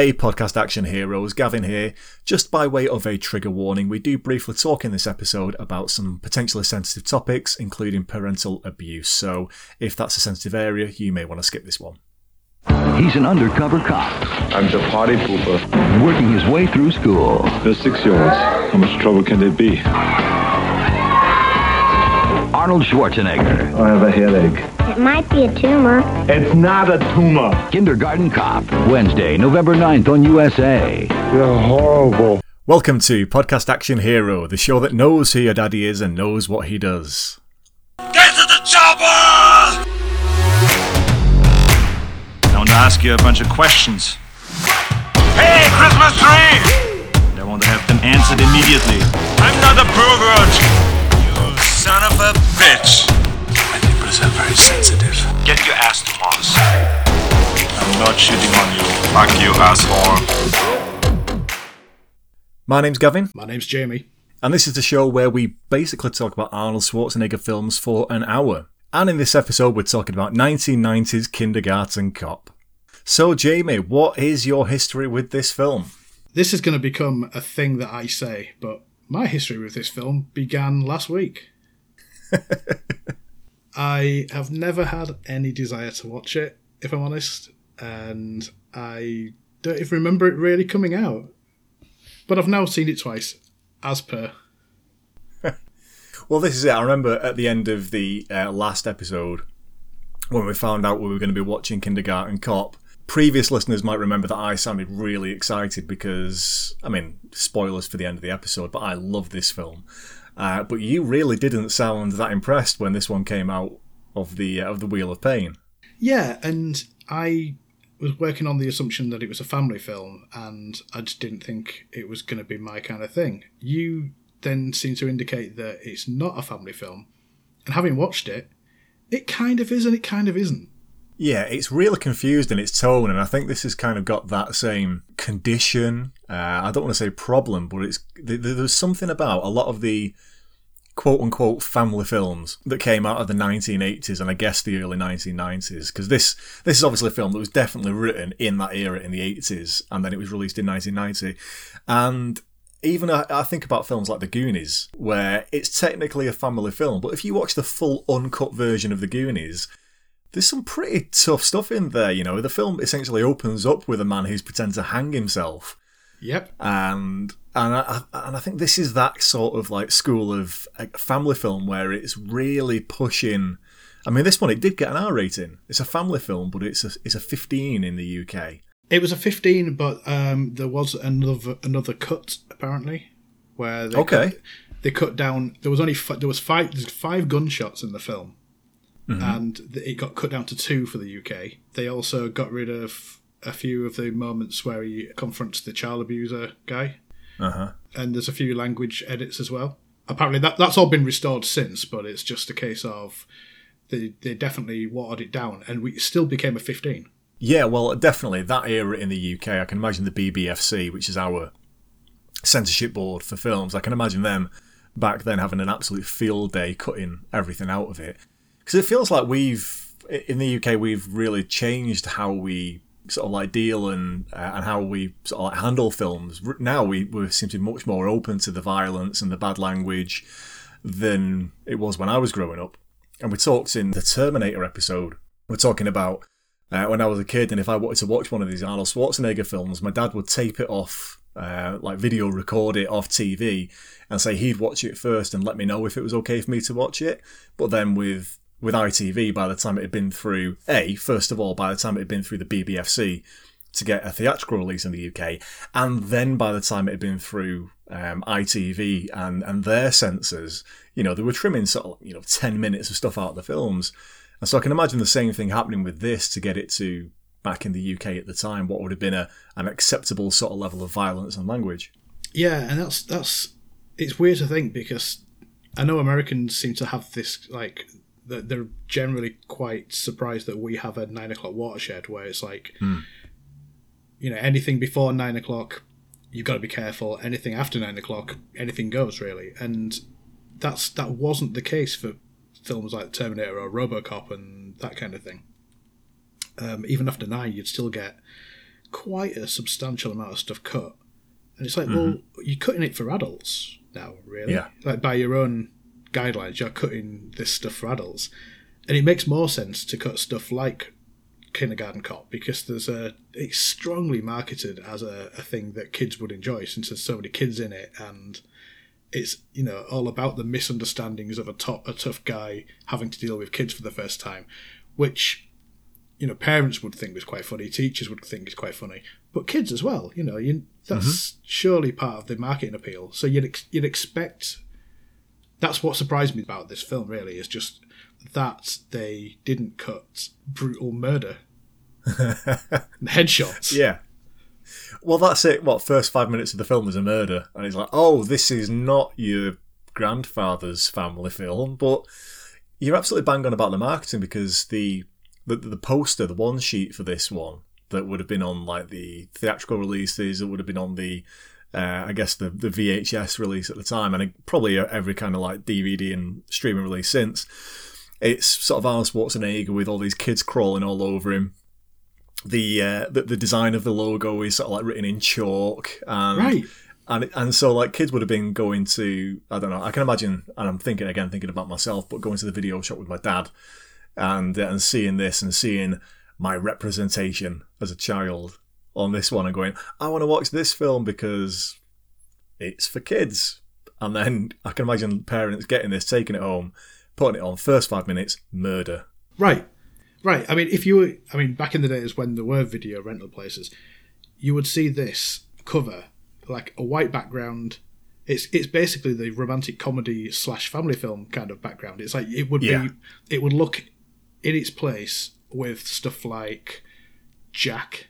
Hey, podcast action heroes, Gavin here. Just by way of a trigger warning, we do briefly talk in this episode about some potentially sensitive topics, including parental abuse. So, if that's a sensitive area, you may want to skip this one. He's an undercover cop, I'm the party pooper. working his way through school. They're six-year-olds. How much trouble can they be? Arnold Schwarzenegger, I have a headache. It might be a tumor. It's not a tumor. Kindergarten Cop, Wednesday, November 9th on USA. You're horrible. Welcome to Podcast Action Hero, the show that knows who your daddy is and knows what he does. Get to the chopper! I want to ask you a bunch of questions. Hey, Christmas tree! And I want to have them answered immediately. I'm not a pervert! You son of a bitch! My nipples are very sensitive. Get your ass to Mars. I'm not shitting on you. Fuck you, asshole. My name's Gavin, My name's Jamie. and this is the show where we basically talk about Arnold Schwarzenegger films for an hour. And in this episode, we're talking about 1990s Kindergarten Cop. So, Jamie, what is your history with this film? This is going to become a thing that I say, but my history with this film began last week. I have never had any desire to watch it, if I'm honest, and I don't even remember it really coming out. But I've now seen it twice, as per. Well, this is it. I remember at the end of the uh, last episode when we found out we were going to be watching Kindergarten Cop. Previous listeners might remember that I sounded really excited because, I mean, spoilers for the end of the episode, but I love this film. Uh, but you really didn't sound that impressed when this one came out of the uh, of the Wheel of Pain. Yeah, and I was working on the assumption that it was a family film, and I just didn't think it was going to be my kind of thing. You then seem to indicate that it's not a family film, and having watched it, it kind of is and it kind of isn't. Yeah, it's really confused in its tone, and I think this has kind of got that same condition. Uh, I don't want to say problem, but it's th- th- there's something about a lot of the quote unquote family films that came out of the 1980s and I guess the early 1990s because this this is obviously a film that was definitely written in that era in the 80s and then it was released in 1990 and even I, I think about films like The Goonies where it's technically a family film but if you watch the full uncut version of The Goonies there's some pretty tough stuff in there you know? The film essentially opens up with a man who's pretending to hang himself. Yep. and and I, and I think this is that sort of like school of family film where it's really pushing. I mean, this one it did get an R rating. It's a family film, but it's a it's a 15 in the UK. It was a 15, but um, there was another another cut apparently, where they Okay. cut, they cut down. There was only fi- there was five there's five gunshots in the film, and it got cut down to two for the UK. They also got rid of a few of the moments where he confronts the child abuser guy, Uh huh. and there's a few language edits as well. Apparently, that that's all been restored since, but it's just a case of they they definitely watered it down, and we still became a 15. Yeah, well, definitely that era in the UK. I can imagine the BBFC, which is our censorship board for films. I can imagine them back then having an absolute field day cutting everything out of it because it feels like we've in the UK we've really changed how we sort of like deal and uh, and how we sort of like handle films. Now we we seem to be much more open to the violence and the bad language than it was when I was growing up. And we talked in the Terminator episode. We're talking about uh, when I was a kid, and if I wanted to watch one of these Arnold Schwarzenegger films, my dad would tape it off, uh, like video record it off TV, and say he'd watch it first and let me know if it was okay for me to watch it. But then with with ITV, by the time it had been through a first of all, by the time it had been through the BBFC to get a theatrical release in the UK, and then by the time it had been through um, ITV and and their censors, you know, they were trimming sort of you know ten minutes of stuff out of the films. And so I can imagine the same thing happening with this to get it to back in the UK at the time, what would have been a, an acceptable sort of level of violence and language. Yeah, and that's that's it's weird to think because I know Americans seem to have this like they're generally quite surprised that we have a nine o'clock watershed where it's like you know anything before nine o'clock you've got to be careful. Anything after nine o'clock anything goes really. And that's that wasn't the case for films like Terminator or RoboCop and that kind of thing. Um, even after nine you'd still get quite a substantial amount of stuff cut, and it's like, well, you're cutting it for adults now, really. Yeah. Like by your own guidelines, you're cutting this stuff for adults, and it makes more sense to cut stuff like Kindergarten Cop because there's a it's strongly marketed as a, a thing that kids would enjoy since there's so many kids in it and it's you know all about the misunderstandings of a top a tough guy having to deal with kids for the first time, which you know parents would think was quite funny, teachers would think is quite funny, but kids as well. You know, you, that's mm-hmm. surely part of the marketing appeal. So you'd ex- you'd expect. That's what surprised me about this film. Really, is just that they didn't cut brutal murder, headshots. Yeah. Well, that's it. What first five minutes of the film is a murder, and it's like, oh, this is not your grandfather's family film, but you're absolutely bang on about the marketing because the the, the poster, the one sheet for this one that would have been on like the theatrical releases, that would have been on the uh, I guess the the VHS release at the time, and probably every kind of like DVD and streaming release since. It's sort of Arnold Schwarzenegger with all these kids crawling all over him. The, uh, the the design of the logo is sort of like written in chalk, and Right. and and so like kids would have been going to I don't know I can imagine and I'm thinking again thinking about myself, but going to the video shop with my dad, and uh, and seeing this and seeing my representation as a child on this one and going I want to watch this film because it's for kids, and then I can imagine parents getting this, taking it home, putting it on first five minutes, murder. Right, right. I mean, if you were, I mean, back in the days when there were video rental places, you would see this cover like a white background. It's it's basically the romantic comedy slash family film kind of background. It's like it would Yeah. be, it would look in its place with stuff like Jack,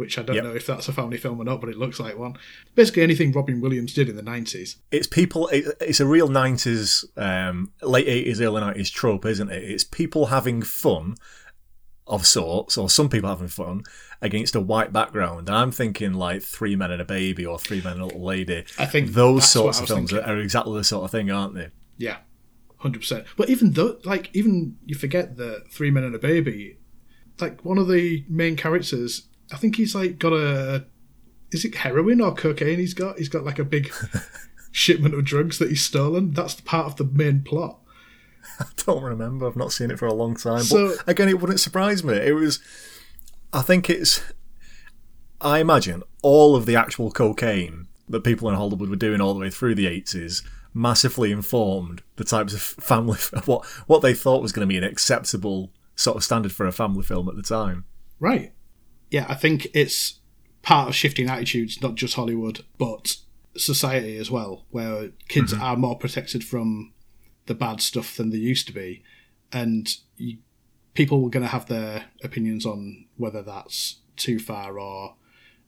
which I don't Yep. know if that's a family film or not, but it looks like one. Basically, anything Robin Williams did in the nineties. it's people it, it's a real 90s um, late 80s early 90s trope isn't it it's people having fun of sorts or some people having fun against a white background and i'm thinking like three men and a baby or three men and a little lady I think those sorts of films thinking. are exactly the sort of thing aren't they Yeah, hundred percent. But even though, like, even you forget the three men and a baby. Like one of the main characters, I think he's like got a. Is it heroin or cocaine? He's got. He's got like a big shipment of drugs that he's stolen. That's part of the main plot. I don't remember. I've not seen it for a long time. So- but again, it wouldn't surprise me. It was. I think it's. I imagine all of the actual cocaine that people in Hollywood were doing all the way through the eighties massively informed the types of family what what they thought was going to be an acceptable sort of standard for a family film at the time. Right. Yeah, I think it's part of shifting attitudes, not just Hollywood, but society as well, where kids mm-hmm. are more protected from the bad stuff than they used to be. And you, people are going to have their opinions on whether that's too far or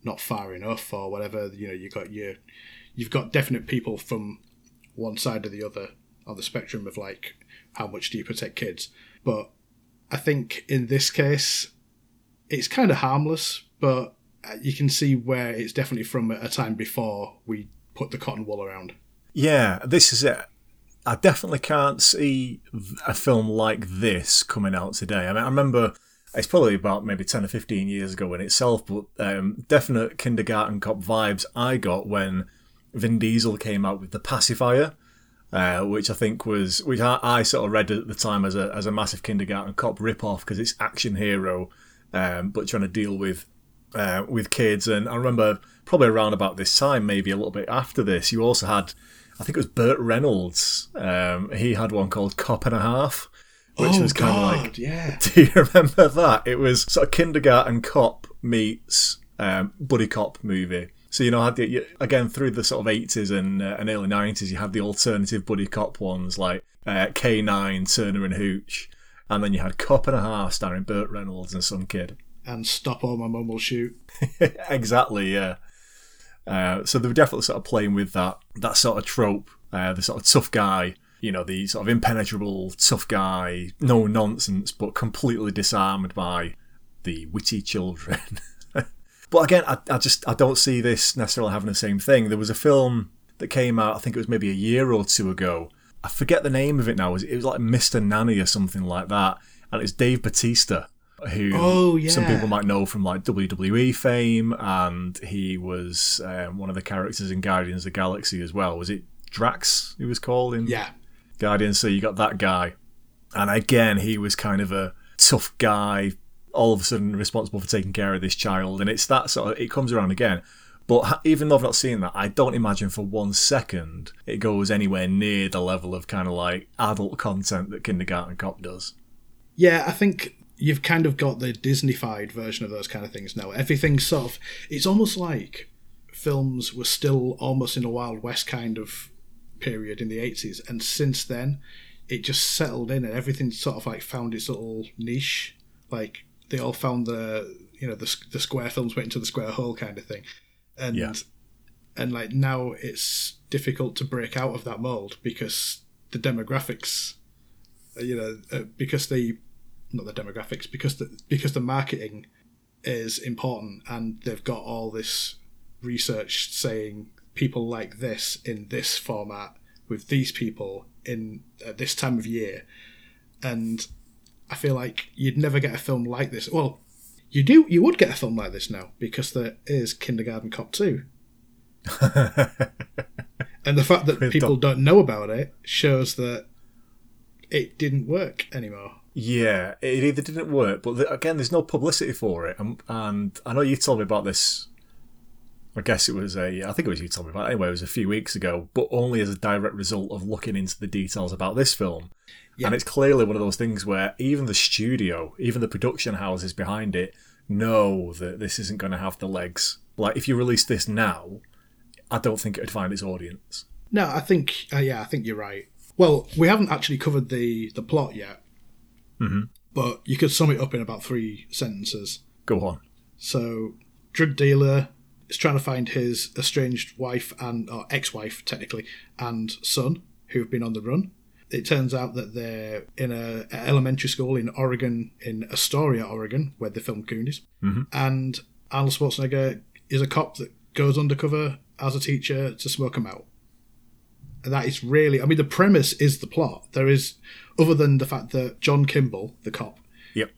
not far enough or whatever. You know, you got your, you've got definite people from one side or the other on the spectrum of like how much do you protect kids. But I think in this case, it's kind of harmless, but you can see where it's definitely from a time before we put the cotton wool around. Yeah, this is it. I definitely can't see a film like this coming out today. I mean, I remember it's probably about maybe 10 or 15 years ago in itself, but um, definite kindergarten cop vibes I got when Vin Diesel came out with The Pacifier, uh, which I think was, which I, I sort of read at the time as a, as a massive kindergarten cop ripoff because it's action hero, um, but trying to deal with uh, with kids. And I remember probably around about this time, maybe a little bit after this, you also had, I think it was Burt Reynolds. Um, he had one called Cop and a Half, which was kind of like, yeah. do you remember that? It was sort of kindergarten cop meets um, buddy cop movie. So you know, had the, again through the sort of eighties and uh, and early nineties, you had the alternative buddy cop ones like uh, K Nine, Turner and Hooch, and then you had Cop and a Half starring Burt Reynolds and some kid. And stop or my mum will shoot. exactly, yeah. Uh, so they were definitely sort of playing with that that sort of trope, uh, the sort of tough guy, you know, the sort of impenetrable tough guy, no nonsense, but completely disarmed by the witty children. but again, I, I just I don't see this necessarily having the same thing. There was a film that came out, I think it was maybe a year or two ago. I forget the name of it now. It was, it was like Mr. Nanny or something like that, and it's Dave Batista. who Oh, some people might know from like WWE fame, and he was um, one of the characters in Guardians of the Galaxy as well. Was it Drax? He was called in Yeah. Guardians. So you got that guy, and again, he was kind of a tough guy, all of a sudden responsible for taking care of this child, and it's that sort of. It comes around again. But even though I've not seen that, I don't imagine for one second it goes anywhere near the level of kind of like adult content that Kindergarten Cop does. Yeah, I think you've kind of got the Disneyfied version of those kind of things now. Everything's sort of. It's almost like films were still almost in a Wild West kind of period in the 80s, and since then, it just settled in and everything sort of like found its little niche. Like, they all found the. You know, the, the square films went into the square hole kind of thing. And. Yeah. And like now, it's difficult to break out of that mold because the demographics you know, uh, because the not the demographics, because the because the marketing is important, and they've got all this research saying people like this in this format with these people in at this time of year, and I feel like you'd never get a film like this. Well, you do, you would get a film like this now because there is Kindergarten Cop two. And the fact that people don't know about it shows that it didn't work anymore. Yeah, it either didn't work, but again, there's no publicity for it. And, and I know you told me about this. I guess it was a, I think it was you told me about it anyway, it was a few weeks ago, but only as a direct result of looking into the details about this film. And it's clearly one of those things where even the studio, even the production houses behind it, know that this isn't going to have the legs. Like, if you release this now, I don't think it would find its audience. No, I think uh, yeah, I think you're right. Well, we haven't actually covered the the plot yet, mm-hmm. but you could sum it up in about three sentences. Go on. So, drug dealer is trying to find his estranged wife and or ex-wife technically and son who've been on the run. It turns out that they're in a, a elementary school in Oregon, in Astoria, Oregon, where the film Goonies. Mm-hmm. And Arnold Schwarzenegger is a cop that goes undercover as a teacher to smoke them out. And that is really, I mean, the premise is the plot. There is, other than the fact that John Kimball, the cop, Yep.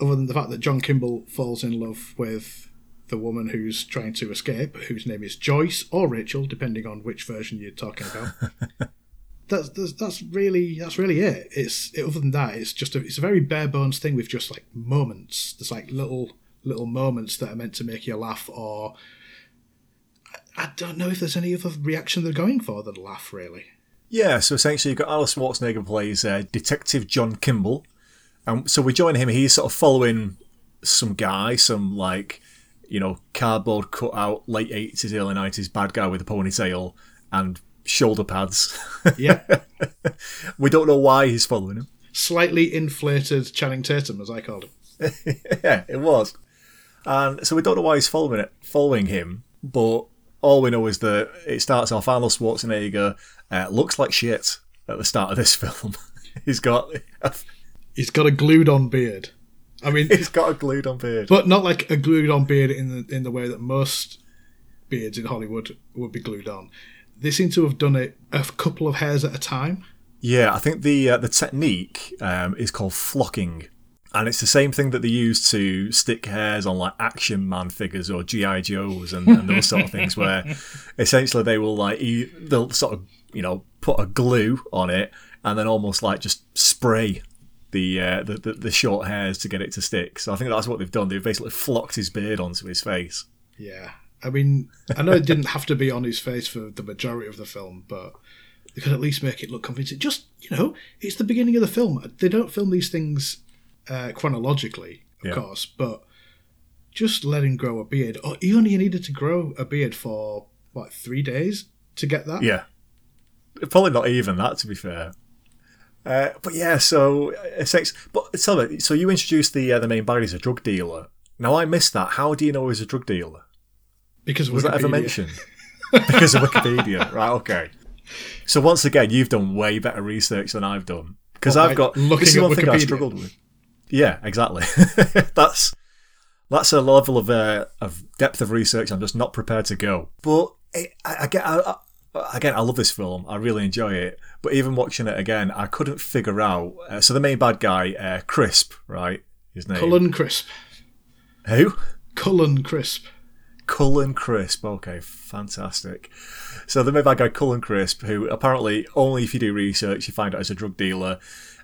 other than the fact that John Kimball falls in love with the woman who's trying to escape, whose name is Joyce or Rachel, depending on which version you're talking about. that's, that's that's really that's really it. It's it, other than that, it's just a it's a very bare bones thing with just like moments. There's like little little moments that are meant to make you laugh, or I, I don't know if there's any other reaction they're going for than laugh. Really, Yeah, so essentially you've got Alice Schwarzenegger plays uh, Detective John Kimball. and so we join him. He's sort of following some guy, some like, you know, cardboard cut out late 80s, early 90s bad guy with a ponytail and shoulder pads. yeah. we don't know why he's following him. Slightly inflated Channing Tatum, as I called him. yeah, it was. And so we don't know why he's following it, following him, but all we know is that it starts off Arnold Schwarzenegger uh, looks like shit at the start of this film. he's got He's got a glued on beard. I mean, he's got a glued on beard. but not like a glued on beard in the in the way that most beards in Hollywood would be glued on. They seem to have done it a couple of hairs at a time. Yeah, I think the uh, the technique um, is called flocking, and it's the same thing that they use to stick hairs on like action man figures or GI Joes and, and those sort of things, where essentially they will like e- they'll sort of you know put a glue on it and then almost like just spray the, uh, the, the the short hairs to get it to stick. So I think that's what they've done. They've basically flocked his beard onto his face. Yeah, I mean, I know it didn't have to be on his face for the majority of the film, but they could at least make it look convincing. Just you know, it's the beginning of the film. They don't film these things uh, chronologically, of Yeah. course, but just let him grow a beard. Or he only needed to grow a beard for what three days to get that. Yeah. Probably not even that, to be fair. Uh, but yeah, so uh, sex. But tell me, so you introduced the uh, the main bad as a drug dealer. Now I missed that. How do you know he's a drug dealer? Because Was that ever mentioned? because of Wikipedia, right? Okay. So once again, you've done way better research than I've done because I've got looking this is one thing I struggled with. Yeah, exactly. that's that's a level of uh, of depth of research I'm just not prepared to go. But it, I, I get. Again, I love this film. I really enjoy it. But even watching it again, I couldn't figure out. Uh, so the main bad guy, uh, Crisp, right? his name. Cullen Crisp. Who? Cullen Crisp. Cullen Crisp. Okay, fantastic. So the made by guy Cullen Crisp, who apparently only if you do research you find out as a drug dealer,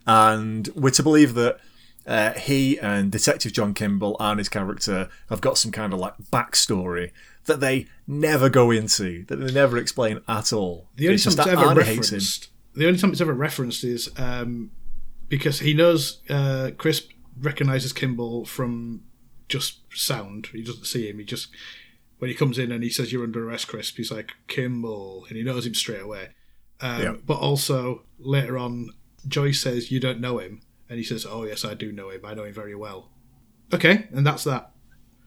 and we're to believe that uh, he and Detective John Kimball and his character have got some kind of like backstory that they never go into, that they never explain at all. The only It's time it's ever Arnie referenced, the only time it's ever referenced is um, because he knows uh, Crisp recognizes Kimball from just sound. He doesn't see him. He just when he comes in and he says you're under arrest, Crisp. He's like Kimball, and he knows him straight away. Um, Yeah. But also later on, Joyce says you don't know him, and he says, "Oh yes, I do know him. I know him very well." Okay, and that's that.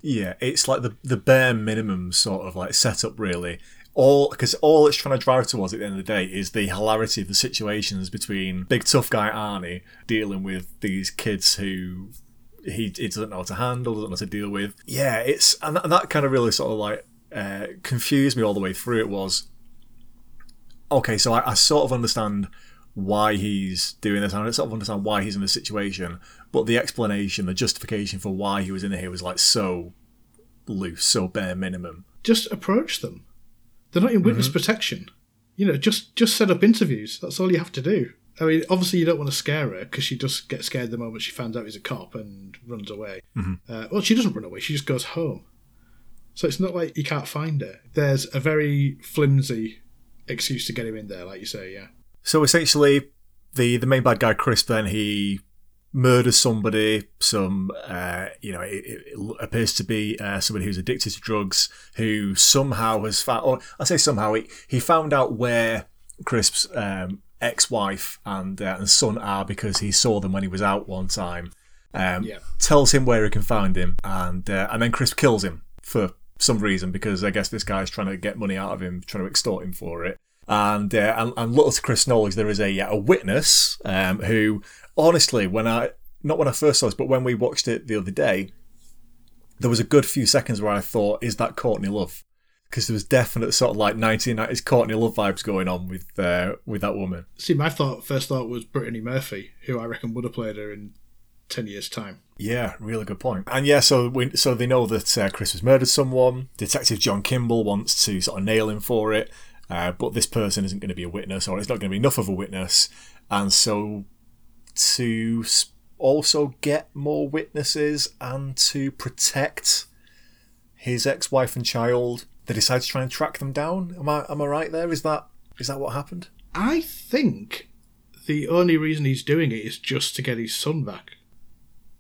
Yeah, it's like the the bare minimum sort of like setup, really. All because all it's trying to drive towards at the end of the day is the hilarity of the situations between big tough guy Arnie dealing with these kids who he, he doesn't know how to handle, doesn't know how to deal with. Yeah, it's and that, that kind of really sort of like uh, confused me all the way through. It was okay, so I, I sort of understand why he's doing this, and I sort of understand why he's in this situation, but the explanation, the justification for why he was in here was like so loose, so bare minimum. Just approach them. They're not in witness Mm-hmm. protection. You know, just just set up interviews. That's all you have to do. I mean, obviously you don't want to scare her because she just gets scared the moment she finds out he's a cop and runs away. Mm-hmm. Uh, well, she doesn't run away. She just goes home. So it's not like you can't find her. There's a very flimsy excuse to get him in there, like you say. Yeah. So essentially, the the main bad guy, Crisp, then he murders somebody. Some, uh, you know, it, it appears to be uh, somebody who's addicted to drugs, who somehow has found, or I say somehow, he, he found out where Crisp's um, ex-wife and uh, and son are because he saw them when he was out one time. Um, Yeah. Tells him where he can find him, and uh, and then Crisp kills him for some reason because I guess this guy's trying to get money out of him, trying to extort him for it. And uh, and, and little to Chris' knowledge, there is a a witness um, who, honestly, when I not when I first saw this, but when we watched it the other day, there was a good few seconds where I thought, "Is that Courtney Love?" Because there was definite sort of like 1990s Courtney Love vibes going on with uh, with that woman. See, my thought first thought was Brittany Murphy, who I reckon would have played her in ten years' time. Yeah, really good point. And yeah, so we, so they know that uh, Crisp has murdered someone. Detective John Kimball wants to sort of nail him for it, uh, but this person isn't going to be a witness, or it's not going to be enough of a witness. And so, to also get more witnesses and to protect his ex-wife and child, they decide to try and track them down. Am I am I right there? Is that is that what happened? I think the only reason he's doing it is just to get his son back.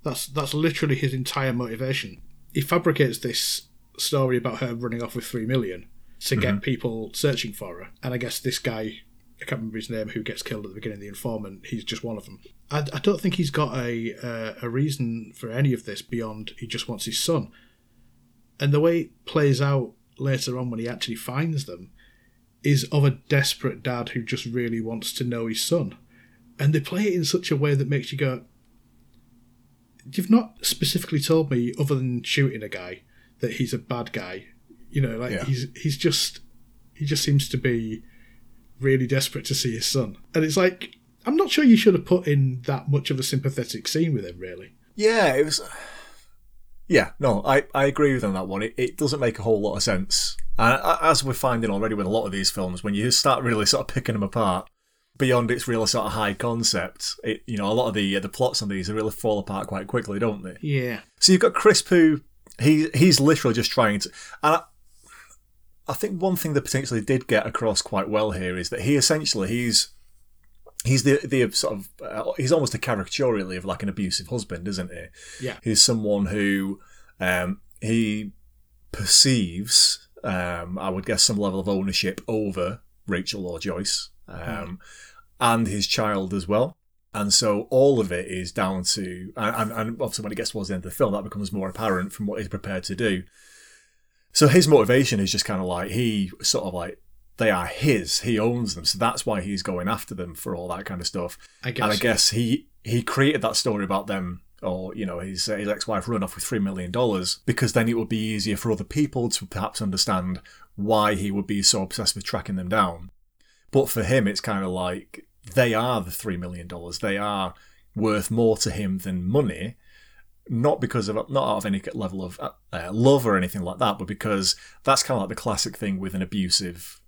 That's that's literally his entire motivation. He fabricates this story about her running off with three million to get people searching for her, and I guess this guy, I can't remember his name, who gets killed at the beginning, the informant, he's just one of them. I, I don't think he's got a uh, a reason for any of this beyond he just wants his son. And the way it plays out later on when he actually finds them is of a desperate dad who just really wants to know his son. And they play it in such a way that makes you go, You've not specifically told me, other than shooting a guy, that he's a bad guy. You know, like Yeah. he's he's just he just seems to be really desperate to see his son. And it's like I'm not sure you should have put in that much of a sympathetic scene with him, really. Yeah, it was. Yeah, no, I, I agree with on that one. It, it doesn't make a whole lot of sense. And as we're finding already with a lot of these films, when you start really sort of picking them apart, beyond its real sort of high concept, it you know a lot of the the plots on these they really fall apart quite quickly, don't they? Yeah. So you've got Crisp who he he's literally just trying to, and I, I think one thing that potentially did get across quite well here is that he essentially he's he's the the sort of uh, he's almost a caricature really of like an abusive husband, isn't he? Yeah. He's someone who um, he perceives, um, I would guess, some level of ownership over Rachel or Joyce, um, and his child as well. And so all of it is down to, and, and obviously when it gets towards the end of the film, that becomes more apparent from what he's prepared to do. So his motivation is just kind of like he sort of like they are his, he owns them, so that's why he's going after them for all that kind of stuff. I guess. And I guess he he created that story about them, or you know, his his ex wife run off with three million dollars because then it would be easier for other people to perhaps understand why he would be so obsessed with tracking them down. But for him, it's kind of like they are the three million dollars. They are worth more to him than money, not because of not out of any level of uh, love or anything like that, but because that's kind of like the classic thing with an abusive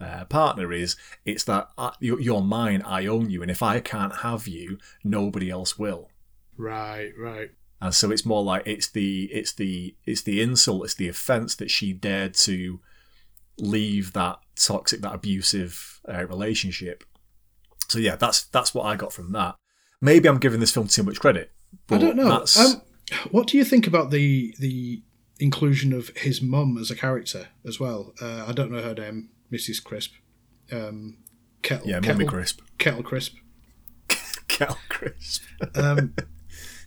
uh, partner is it's that uh, you're, mine, I own you, and if I can't have you, nobody else will. Right, right. And so it's more like it's the it's the it's the insult, it's the offence that she dared to leave that toxic, that abusive uh, relationship. So yeah, that's that's what I got from that. Maybe I'm giving this film too much credit. I don't know. Um, what do you think about the the inclusion of his mum as a character as well? Uh, I don't know her name, Mrs. Crisp. Um, Kettle, yeah, Kettle, Mummy Crisp, Kettle Crisp. Kettle Crisp. Um,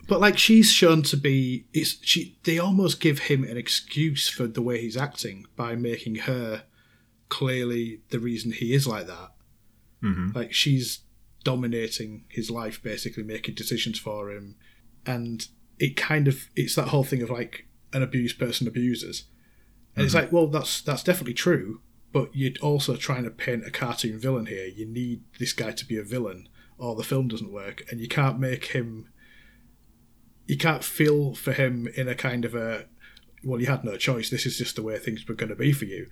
but like she's shown to be, it's she. They almost give him an excuse for the way he's acting by making her clearly the reason he is like that. Mm-hmm. Like she's dominating his life, basically making decisions for him, and it kind of it's that whole thing of like an abused person abuses, and it's like, well, that's that's definitely true, but you're also trying to paint a cartoon villain here. You need this guy to be a villain, or the film doesn't work, and you can't make him. You can't feel for him in a kind of a, well, you had no choice. This is just the way things were going to be for you.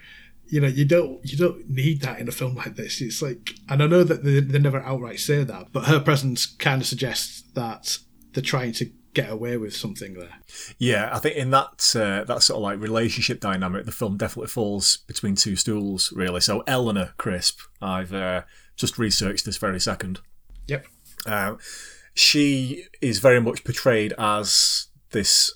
You know, you don't you don't need that in a film like this. It's like, and I know that they, they never outright say that, but her presence kind of suggests that they're trying to get away with something there. Yeah, I think in that uh, that sort of like relationship dynamic, the film definitely falls between two stools, really. So Eleanor Crisp, I've uh, just researched this very second. Yep. Uh, she is very much portrayed as this,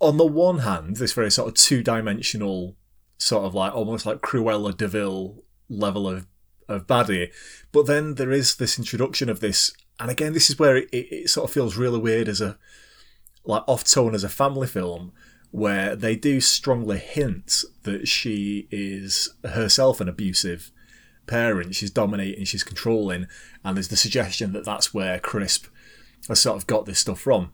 on the one hand, this very sort of two dimensional, sort of like almost like Cruella de Vil level of, of baddie. But then there is this introduction of this, and again, this is where it, it, sort of feels really weird as a like off tone as a family film where they do strongly hint that she is herself an abusive parent. She's dominating, she's controlling, and there's the suggestion that that's where Crisp has sort of got this stuff from.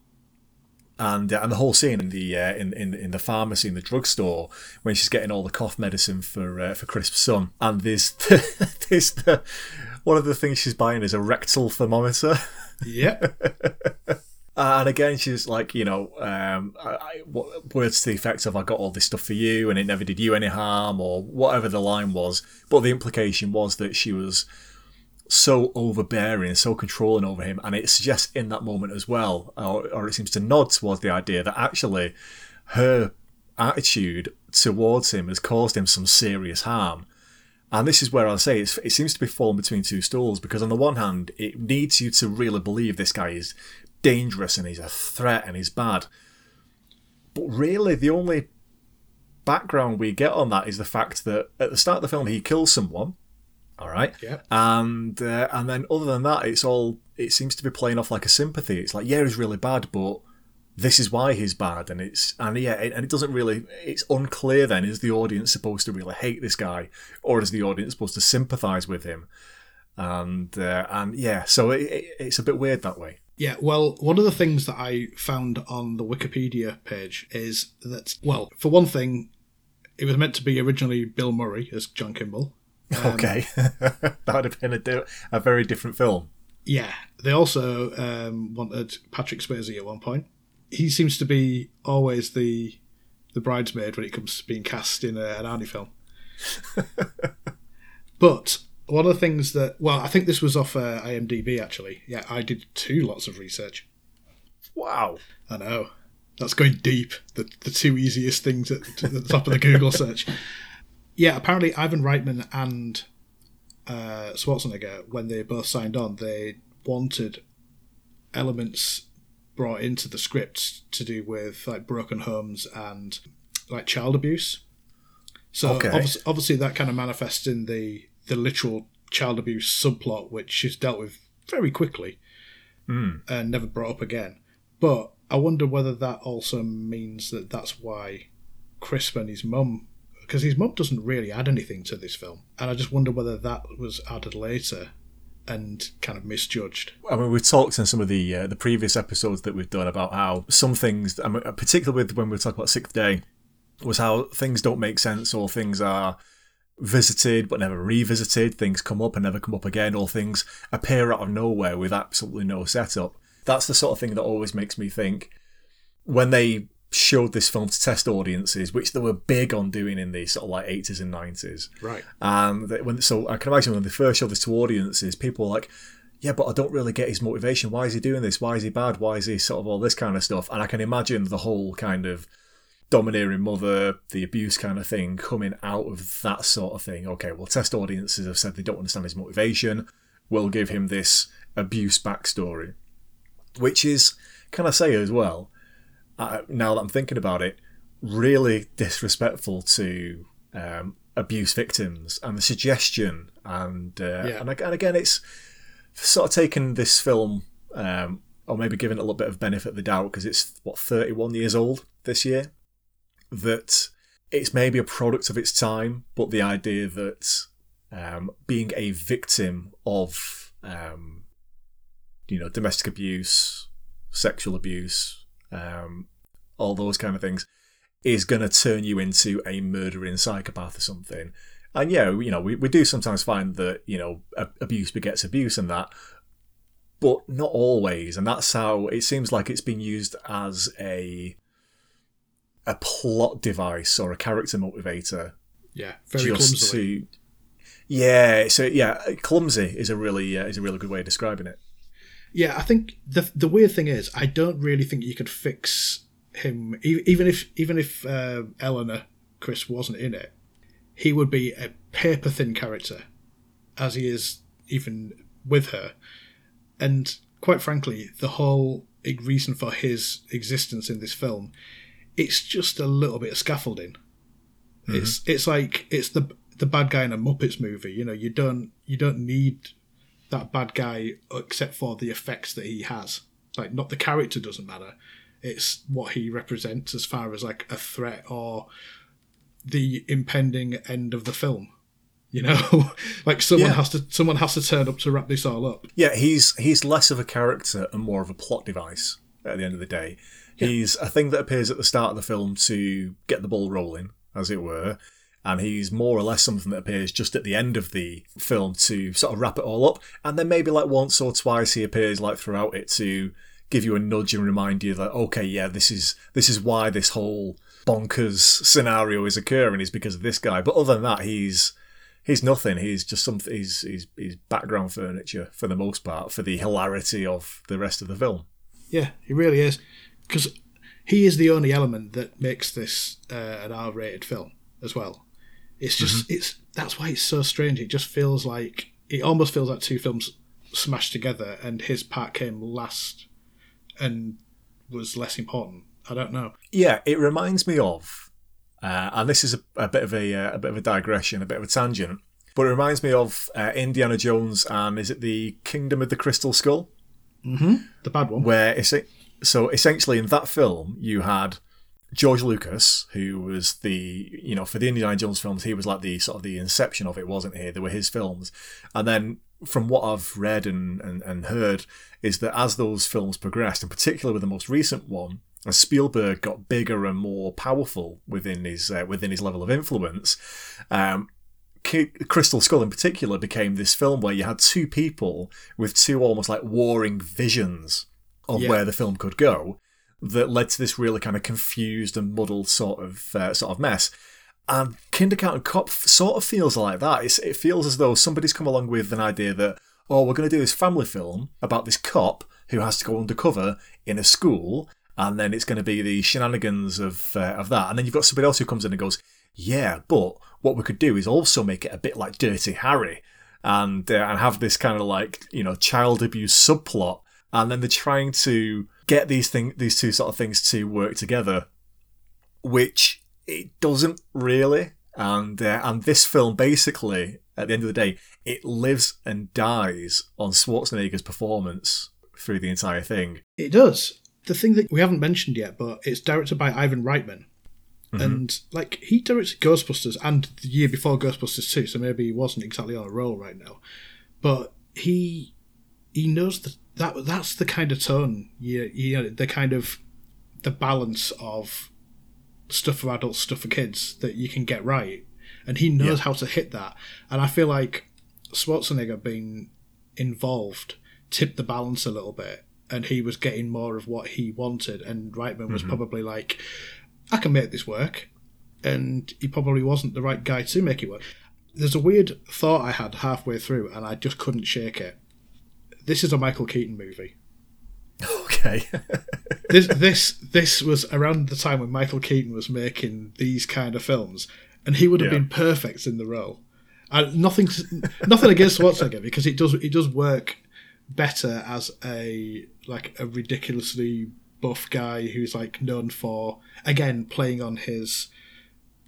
And uh, and the whole scene in the uh, in, in in the pharmacy in the drugstore when she's getting all the cough medicine for uh, for Crisp's son, and there's there's the one of the things she's buying is a rectal thermometer. Yep. And again, she's like, you know, um, I, I, what, words to the effect of "I got all this stuff for you, and it never did you any harm," or whatever the line was. But the implication was that she was so overbearing, so controlling over him, and it suggests in that moment as well, or, or it seems to nod towards the idea that actually her attitude towards him has caused him some serious harm. And this is where I'll say it's, it seems to be falling between two stools because on the one hand, it needs you to really believe this guy is dangerous and he's a threat and he's bad. But really, the only background we get on that is the fact that at the start of the film he kills someone. All right, Yep. and uh, and then other than that, it's all it seems to be playing off like a sympathy. It's like yeah, he's really bad, but this is why he's bad, and it's and yeah, it, and it doesn't really. It's unclear. Then is the audience supposed to really hate this guy, or is the audience supposed to sympathise with him? And uh, and yeah, so it, it, it's a bit weird that way. Yeah, well, one of the things that I found on the Wikipedia page is that, well, for one thing, it was meant to be originally Bill Murray as John Kimball. okay, that would have been a, di- a very different film. Yeah, they also um, wanted Patrick Swayze at one point. He seems to be always the the bridesmaid when it comes to being cast in a, an Arnie film. but one of the things that, well, I think this was off uh, IMDb actually. Yeah, I did two lots of research. Wow. I know. That's going deep. The, the two easiest things at, at the top of the Google search. Yeah, apparently Ivan Reitman and uh, Schwarzenegger, when they both signed on, they wanted elements brought into the script to do with like broken homes and like child abuse. So Okay. obviously, obviously that kind of manifests in the the literal child abuse subplot, which is dealt with very quickly hmm. and never brought up again. But I wonder whether that also means that that's why Crisp and his mum, because his mum doesn't really add anything to this film, and I just wonder whether that was added later and kind of misjudged. I mean, we've talked in some of the uh, the previous episodes that we've done about how some things, I mean, particularly with when we talking about Sixth Day, was how things don't make sense or things are visited but never revisited. Things come up and never come up again, or things appear out of nowhere with absolutely no setup. That's the sort of thing that always makes me think when they showed this film to test audiences, which they were big on doing in the sort of like 80s and 90s. Right. And when so I can imagine when they first showed this to audiences, people were like, "Yeah, but I don't really get his motivation. Why is he doing this? Why is he bad? Why is he sort of all this kind of stuff?" And I can imagine the whole kind of domineering mother, the abuse kind of thing coming out of that sort of thing. Okay, well, test audiences have said they don't understand his motivation. We'll give him this abuse backstory, which is, can I say as well, uh, now that I'm thinking about it, really disrespectful to um, abuse victims and the suggestion and uh, Yeah. and, and again it's sort of taken this film um, or maybe giving it a little bit of benefit of the doubt because it's what 31 years old this year that it's maybe a product of its time but the idea that um, being a victim of um, you know domestic abuse sexual abuse um, all those kind of things is going to turn you into a murdering psychopath or something. And yeah, you know, we, we do sometimes find that, you know, abuse begets abuse and that, but not always. And that's how it seems like it's been used as a a plot device or a character motivator Yeah. Very just clumsily. to yeah so yeah clumsy is a really uh, is a really good way of describing it Yeah, I think the the weird thing is, I don't really think you could fix him, even if even if uh, Eleanor Crisp wasn't in it, he would be a paper thin character, as he is even with her, and quite frankly, the whole reason for his existence in this film, it's just a little bit of scaffolding. It's it's like it's the the bad guy in a Muppets movie. You know, you don't you don't need that bad guy except for the effects that he has. Like, not the character doesn't matter. It's what he represents as far as like a threat or the impending end of the film. You know, like someone Yeah. has to someone has to turn up to wrap this all up. Yeah, he's he's less of a character and more of a plot device at the end of the day. He's a thing that appears at the start of the film to get the ball rolling, as it were, and he's more or less something that appears just at the end of the film to sort of wrap it all up. And then maybe like once or twice he appears like throughout it to give you a nudge and remind you that okay, yeah, this is this is why this whole bonkers scenario is occurring is because of this guy. But other than that, he's he's nothing. He's just something. He's, he's he's background furniture for the most part for the hilarity of the rest of the film. Yeah, he really is, because he is the only element that makes this uh, an R-rated film as well. It's just it's that's why it's so strange. It just feels like it almost feels like two films smashed together, and his part came last and was less important. I don't know. Yeah, it reminds me of, uh, and this is a, a bit of a, uh, a bit of a digression, a bit of a tangent, but it reminds me of uh, Indiana Jones and is it the Kingdom of the Crystal Skull? The bad one. where it's so essentially in that film you had George Lucas, who was the you know for the Indiana Jones films, he was like the sort of the inception of it, wasn't he? They were his films, and then from what I've read and, and, and heard is that as those films progressed, in particular with the most recent one, as Spielberg got bigger and more powerful within his uh, within his level of influence, um, Crystal Skull in particular became this film where you had two people with two almost like warring visions of Yeah. where the film could go that led to this really kind of confused and muddled sort of uh, sort of mess. And Kindergarten Cop sort of feels like that. It's, it feels as though somebody's come along with an idea that, oh, we're going to do this family film about this cop who has to go undercover in a school, and then it's going to be the shenanigans of uh, of that. And then you've got somebody else who comes in and goes, yeah, but what we could do is also make it a bit like Dirty Harry, and uh, and have this kind of like you know child abuse subplot, and then they're trying to get these thing these two sort of things to work together, which it doesn't really. And uh, and this film basically, at the end of the day, it lives and dies on Schwarzenegger's performance through the entire thing. It does. The thing that we haven't mentioned yet, but it's directed by Ivan Reitman. And like he directed Ghostbusters and the year before Ghostbusters 2, so maybe he wasn't exactly on a roll right now. But he he knows that, that that's the kind of tone, you, you know, the kind of the balance of stuff for adults, stuff for kids that you can get right. And he knows how to hit that. And I feel like Schwarzenegger being involved tipped the balance a little bit and he was getting more of what he wanted, and Reitman was mm-hmm. probably like, "I can make this work," and he probably wasn't the right guy to make it work. There's a weird thought I had halfway through, and I just couldn't shake it. This is a Michael Keaton movie. Okay. This this this was around the time when Michael Keaton was making these kind of films, and he would have Yeah. been perfect in the role. And nothing nothing against Schwarzenegger because it does it does work better as a like a ridiculously buff guy who's like known for again playing on his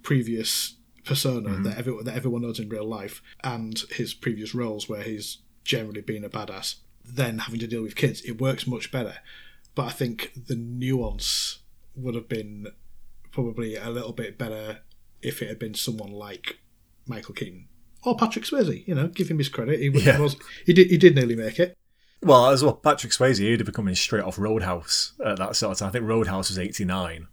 previous persona mm-hmm. that, every, that everyone knows in real life and his previous roles where he's generally been a badass then having to deal with kids it works much better but i think the nuance would have been probably a little bit better if it had been someone like michael keaton or patrick swayze you know give him his credit he, was- Yeah. he was he did he did nearly make it well, as well, Patrick Swayze, he'd have been coming straight off Roadhouse at that sort of time. I think Roadhouse was 89.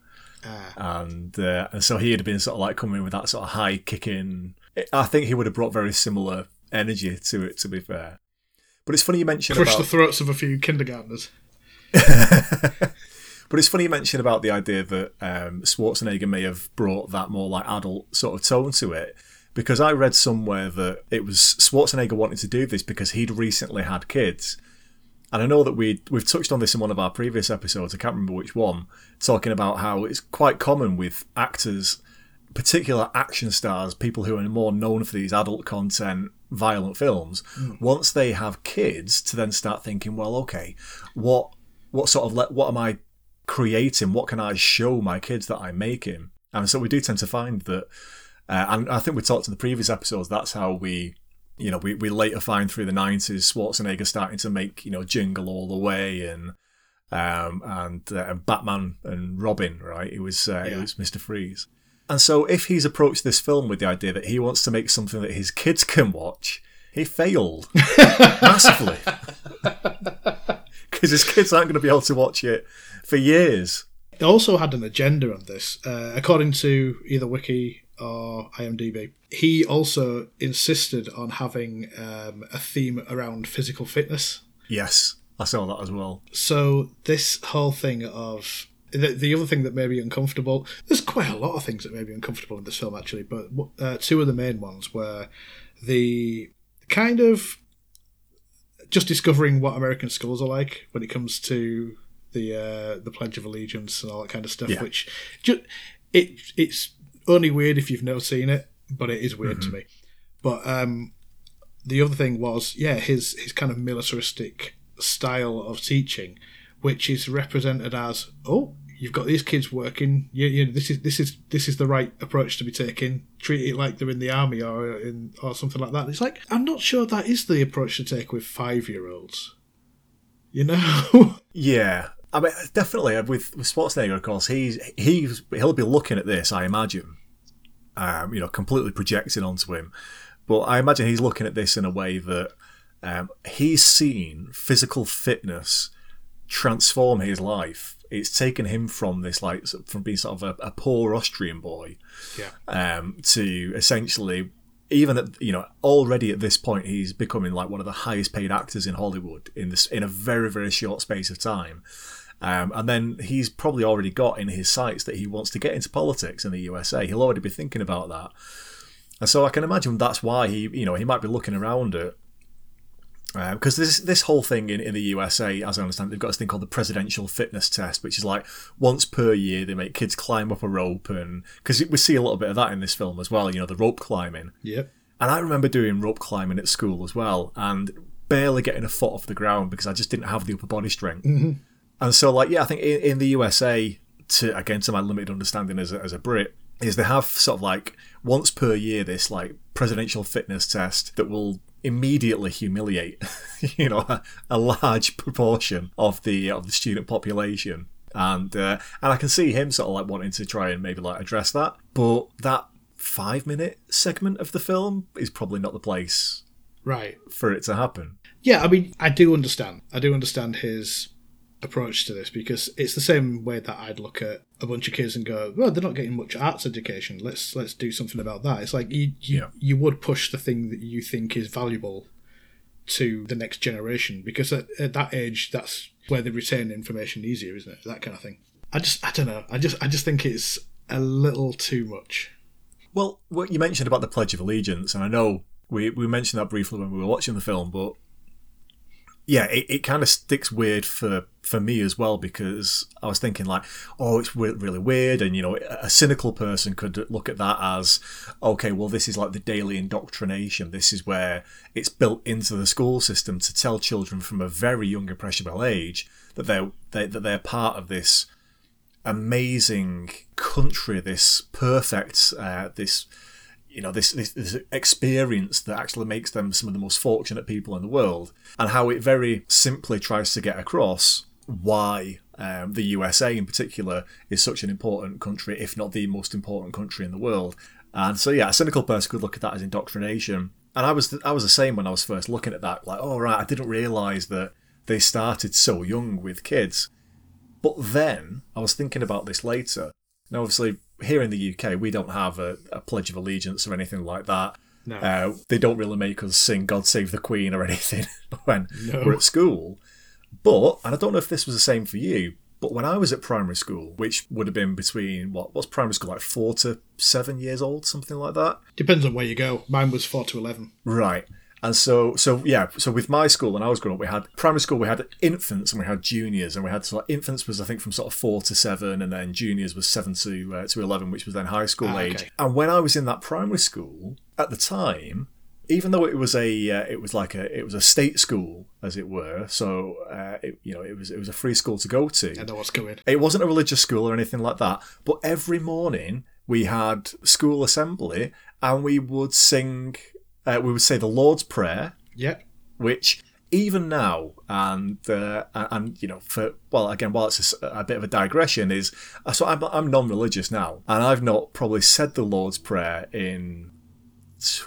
And, uh, and so he'd have been sort of like coming with that sort of high kicking. I think he would have brought very similar energy to it, to be fair. But it's funny you mentioned crush about. the throats of a few kindergartners But it's funny you mentioned about the idea that um, Schwarzenegger may have brought that more like adult sort of tone to it. Because I read somewhere that it was Schwarzenegger wanting to do this because he'd recently had kids. And I know that we we've touched on this in one of our previous episodes. I can't remember which one, talking about how it's quite common with actors, particular action stars, people who are more known for these adult content, violent films. Once they have kids, to then start thinking, well, okay, what what sort of le- what am I creating? What can I show my kids that I'm making? And so we do tend to find that, uh, and I think we talked in the previous episodes. That's how we, you know, we, we later find through the nineties Schwarzenegger starting to make you know Jingle All the Way and um, and, uh, and Batman and Robin. Right? It was uh, it was Mister Freeze. And so if he's approached this film with the idea that he wants to make something that his kids can watch, he failed massively because his kids aren't going to be able to watch it for years. It also had an agenda on this, uh, according to either Wiki or IMDb. He also insisted on having um, a theme around physical fitness. Yes, I saw that as well. So this whole thing of the, the other thing that may be uncomfortable. There's quite a lot of things that may be uncomfortable in this film actually, but uh, two of the main ones were the kind of just discovering what American schools are like when it comes to the uh, the Pledge of Allegiance and all that kind of stuff. Yeah. Which it it's only weird if you've never seen it, but it is weird to me. But um, the other thing was, yeah, his his kind of militaristic style of teaching, which is represented as, oh, you've got these kids working. You, you this is this is this is the right approach to be taking. Treat it like they're in the army or in or something like that. It's like I'm not sure that is the approach to take with five year olds. You know. Yeah, I mean, definitely with, with Schwarzenegger, of course, he's he's he'll be looking at this, I imagine, um, you know, completely projecting onto him. But I imagine he's looking at this in a way that um, he's seen physical fitness transform his life. It's taken him from this, like, from being sort of a, a poor Austrian boy yeah. um, to essentially even at you know already at this point he's becoming like one of the highest paid actors in Hollywood in this in a very very short space of time. Um, and then he's probably already got in his sights that he wants to get into politics in the USA. He'll already be thinking about that, and so I can imagine that's why he, you know, he might be looking around at Uh, because this this whole thing in, in the USA, as I understand, they've got this thing called the presidential fitness test, which is like once per year they make kids climb up a rope, and because we see a little bit of that in this film as well, you know, the rope climbing. Yep. And I remember doing rope climbing at school as well, and barely getting a foot off the ground because I just didn't have the upper body strength. Mm-hmm. And so, like, yeah, I think in, in the USA, to again to my limited understanding as a, as a Brit, is they have sort of like once per year this like presidential fitness test that will immediately humiliate, you know, a, a large proportion of the of the student population. And uh, and I can see him sort of like wanting to try and maybe like address that, but that five minute segment of the film is probably not the place Right. for it to happen. Yeah, I mean, I do understand. I do understand his approach to this because it's the same way that I'd look at a bunch of kids and go, "Well, they're not getting much arts education. Let's let's do something about that." It's like you you, Yeah. you would push the thing that you think is valuable to the next generation because at, at that age, that's where they retain information easier, isn't it? That kind of thing. I just, I don't know. I just, I just think it's a little too much. Well, what you mentioned about the Pledge of Allegiance, and I know we, we mentioned that briefly when we were watching the film, but yeah, it, it kind of sticks weird for, for me as well because I was thinking like, oh, it's really weird, and you know, a cynical person could look at that as, okay, well, this is like the daily indoctrination. This is where it's built into the school system to tell children from a very young impressionable age that they're they, that they're part of this amazing country, this perfect, uh, this you know this, this this experience that actually makes them some of the most fortunate people in the world, and how it very simply tries to get across why um, the USA in particular is such an important country, if not the most important country in the world. And so, yeah, a cynical person could look at that as indoctrination. And I was I was the same when I was first looking at that. Like, oh right, I didn't realise that they started so young with kids. But then I was thinking about this later. Now, obviously, here in the UK, we don't have a, a Pledge of Allegiance or anything like that. No. Uh, they don't really make us sing God Save the Queen or anything when No. we're at school. But, and I don't know if this was the same for you, but when I was at primary school, which would have been between, what, what's primary school, like four to seven years old, something like that? Depends on where you go. Mine was four to eleven. Right. And so, so yeah, so with my school when I was growing up, we had primary school, we had infants and we had juniors, and we had sort of infants was I think from sort of four to seven, and then juniors was seven to uh, to eleven, which was then high school Ah, age. okay. And when I was in that primary school at the time, even though it was a uh, it was like a it was a state school as it were, so uh, it, you know it was it was a free school to go to. I know what's going. It wasn't a religious school or anything like that, but every morning we had school assembly and we would sing, uh, we would say the Lord's Prayer, Yep. which even now, and uh, and you know, for well, again, while it's a bit of a digression, is uh, so I'm I'm non-religious now, and I've not probably said the Lord's Prayer in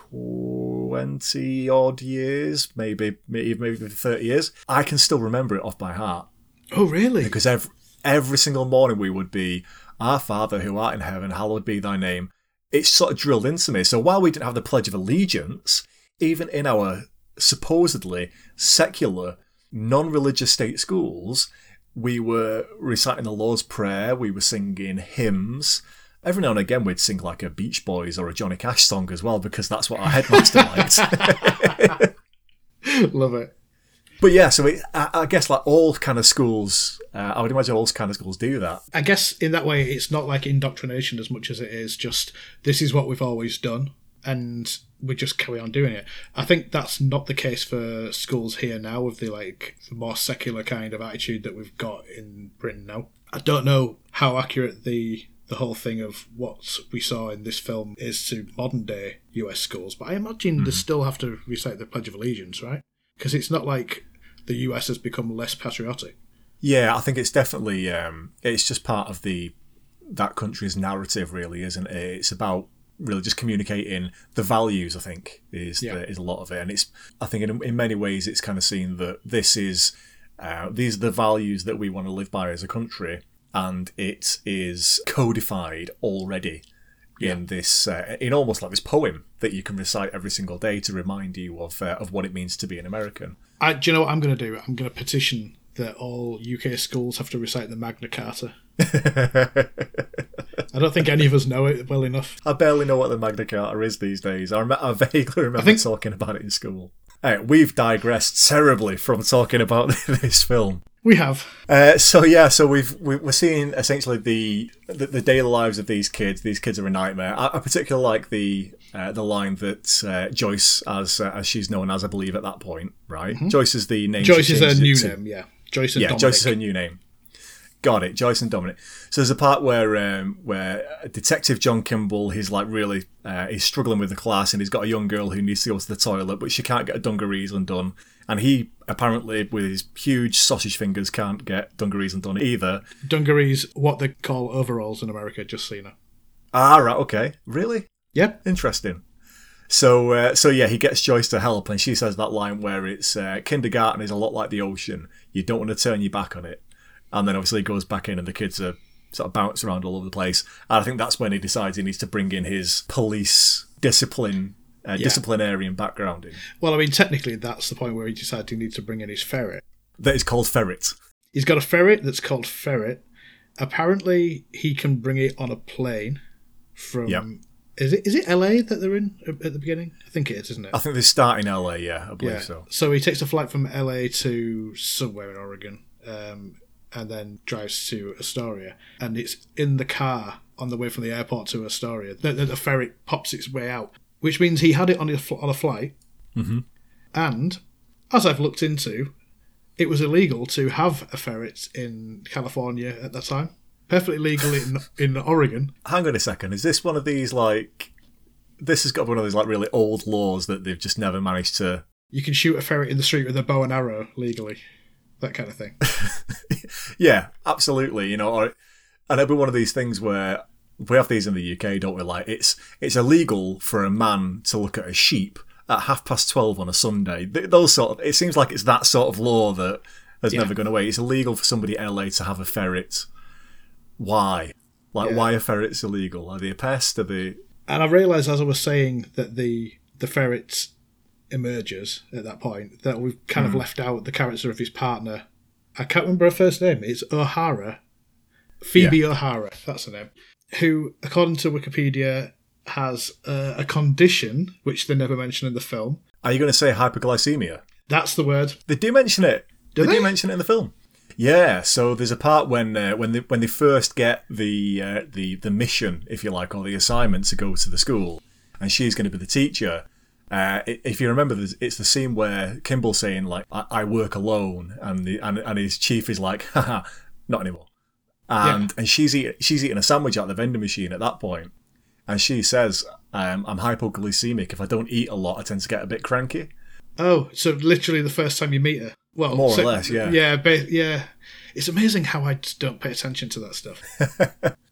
twenty odd years, maybe maybe maybe thirty years. I can still remember it off by heart Oh, really? because every, every single morning we would be our father who art in heaven hallowed be thy name it's sort of drilled into me. So while we didn't have the pledge of allegiance even in our supposedly secular non-religious state schools we were reciting the lord's prayer we were singing hymns. Every now and again we'd sing like a beach boys or a johnny cash song as well because that's what our headmaster liked. Love it. But yeah, so it, I, I guess like all kind of schools, uh, I would imagine all kind of schools do that. I guess in that way, it's not like indoctrination as much as it is just this is what we've always done, and we just carry on doing it. I think that's not the case for schools here now, with the like the more secular kind of attitude that we've got in Britain now. I don't know how accurate the the whole thing of what we saw in this film is to modern day US schools, but I imagine they still have to recite the Pledge of Allegiance, right? Because it's not like the US has become less patriotic. Yeah, I think it's definitely um, it's just part of the that country's narrative, really, isn't it? It's about really just communicating the values. I think is Yeah. the, is a lot of it, and it's I think in, in many ways it's kind of seen that this is uh, these are the values that we want to live by as a country, and it is codified already in this uh, in almost like this poem that you can recite every single day to remind you of uh, of what it means to be an American. I, do you know what I'm going to do? I'm going to petition that all UK schools have to recite the Magna Carta. I don't think any of us know it well enough. I barely know what the Magna Carta is these days. I, rem- I vaguely remember think- talking about it in school. Hey, we've digressed terribly from talking about this film. We have. Uh, so yeah, so we've we- we're seeing essentially the, the the daily lives of these kids. These kids are a nightmare. I, I particularly like the uh, the line that uh, Joyce, as uh, as she's known as, I believe at that point, right? Joyce is the name. Mm-hmm. Joyce is her new to. name, yeah. Joyce and Yeah, Dominic. Joyce is her new name. Got it, Joyce and Dominic. So there's a part where um, where Detective John Kimball, he's like really, uh, he's struggling with the class, and he's got a young girl who needs to go to the toilet, but she can't get her dungarees undone, and he apparently with his huge sausage fingers can't get dungarees undone either. Dungarees, what they call overalls in America, just so you know. Ah, right, okay, really Yep. interesting. So, uh, so yeah, he gets Joyce to help, and she says that line where it's uh, kindergarten is a lot like the ocean. You don't want to turn your back on it, and then obviously he goes back in, and the kids are sort of bounce around all over the place. And I think that's when he decides he needs to bring in his police discipline uh, disciplinarian backgrounding. Well, I mean, technically, that's the point where he decided he needs to bring in his ferret. That is called ferret. He's got a ferret that's called Ferret. Apparently, he can bring it on a plane from. Yep. Is it is it LA that they're in at the beginning? I think it is, isn't it? I think they start in LA. Yeah, I believe yeah. so. he takes a flight from LA to somewhere in Oregon, um, and then drives to Astoria. And it's in the car on the way from the airport to Astoria that that the ferret pops its way out, which means he had it on a fl- on a flight. Mm-hmm. And as I've looked into, it was illegal to have a ferret in California at that time. Perfectly legal in in Oregon. Hang on a second. Is this one of these like? This has got one of those like really old laws that they've just never managed to. You can shoot a ferret in the street with a bow and arrow legally. That kind of thing. Yeah, absolutely. You know, or and it'll be one of these things where we have these in the UK, don't we? Like it's it's illegal for a man to look at a sheep at half past twelve on a Sunday. Those sort of. It seems like it's that sort of law that has Yeah. never gone away. It's illegal for somebody in LA to have a ferret. Why? Like, Yeah. why are ferrets illegal? Are they a pest? Are they? And I realised as I was saying that the the ferret emerges at that point that we've kind of hmm. left out the character of his partner. I can't remember her first name. It's O'Hara, Phoebe O'Hara. That's her name. Who, according to Wikipedia, has uh, a condition which they never mention in the film. Are you going to say hyperglycemia? That's the word. They do mention it. Do they, they? do mention it in the film. Yeah, so there's a part when uh, when they when they first get the uh, the the mission, if you like, or the assignment to go to the school, and she's going to be the teacher. Uh, if you remember, it's the scene where Kimball's saying like, "I, I work alone," and the and, and his chief is like, "Haha, not anymore." And and she's eating she's eating a sandwich out the vending machine at that point, and she says, um, "I'm hypoglycemic. If I don't eat a lot, I tend to get a bit cranky." Oh, so literally the first time you meet her. Well, More or less, yeah. Yeah, ba- yeah. It's amazing how I just don't pay attention to that stuff.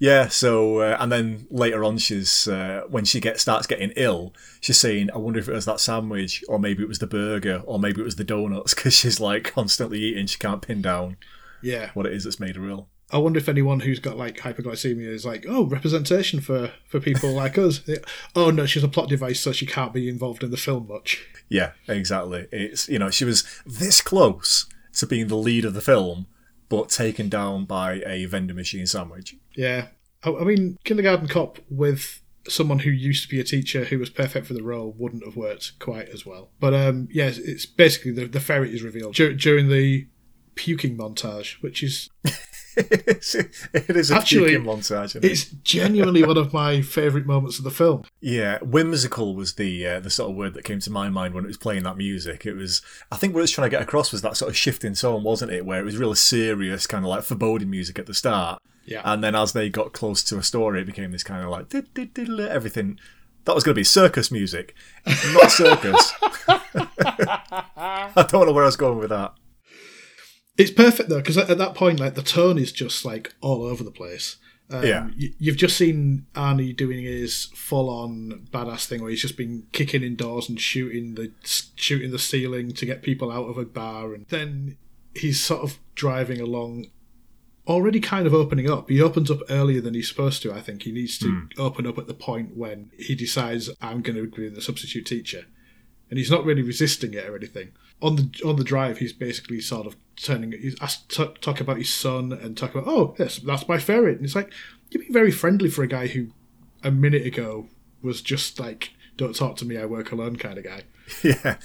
Yeah, so uh, and then later on, she's uh, when she gets starts getting ill, she's saying, "I wonder if it was that sandwich, or maybe it was the burger, or maybe it was the donuts," because she's like constantly eating. She can't pin down Yeah. what it is that's made her ill. I wonder if anyone who's got like hyperglycemia is like, oh, representation for for people like us. Oh no, she's a plot device, so she can't be involved in the film much. Yeah, exactly. It's you know she was this close to being the lead of the film, but taken down by a vending machine sandwich. Yeah, I, I mean, Kindergarten Cop with someone who used to be a teacher who was perfect for the role wouldn't have worked quite as well. But um, yes, it's basically the the ferret is revealed dur- during the puking montage, which is it is a Actually, puking montage. it? it's genuinely one of my favourite moments of the film. Yeah, whimsical was the uh, the sort of word that came to my mind when it was playing that music. It was, I think, what it was trying to get across was that sort of shifting tone, wasn't it? Where it was really serious, kind of like foreboding music at the start, Yeah. and then as they got close to Astoria, it became this kind of like "Did, did, did, did," everything. That was going to be circus music, not circus. I don't know where I was going with that. It's perfect though, because at that point, like the tone is just like all over the place. Um, Yeah. y- you've just seen Arnie doing his full-on badass thing, where he's just been kicking indoors and shooting the shooting the ceiling to get people out of a bar, and then he's sort of driving along, already kind of opening up. He opens up earlier than he's supposed to. I think he needs to open up at the point when he decides I'm going to be the substitute teacher and he's not really resisting it or anything. On the on the drive, he's basically sort of turning. He's asked to talk about his son and talk about, oh, yes, that's my ferret. And it's like you're being very friendly for a guy who, a minute ago, was just like, "Don't talk to me, I work alone" kind of guy. Yeah,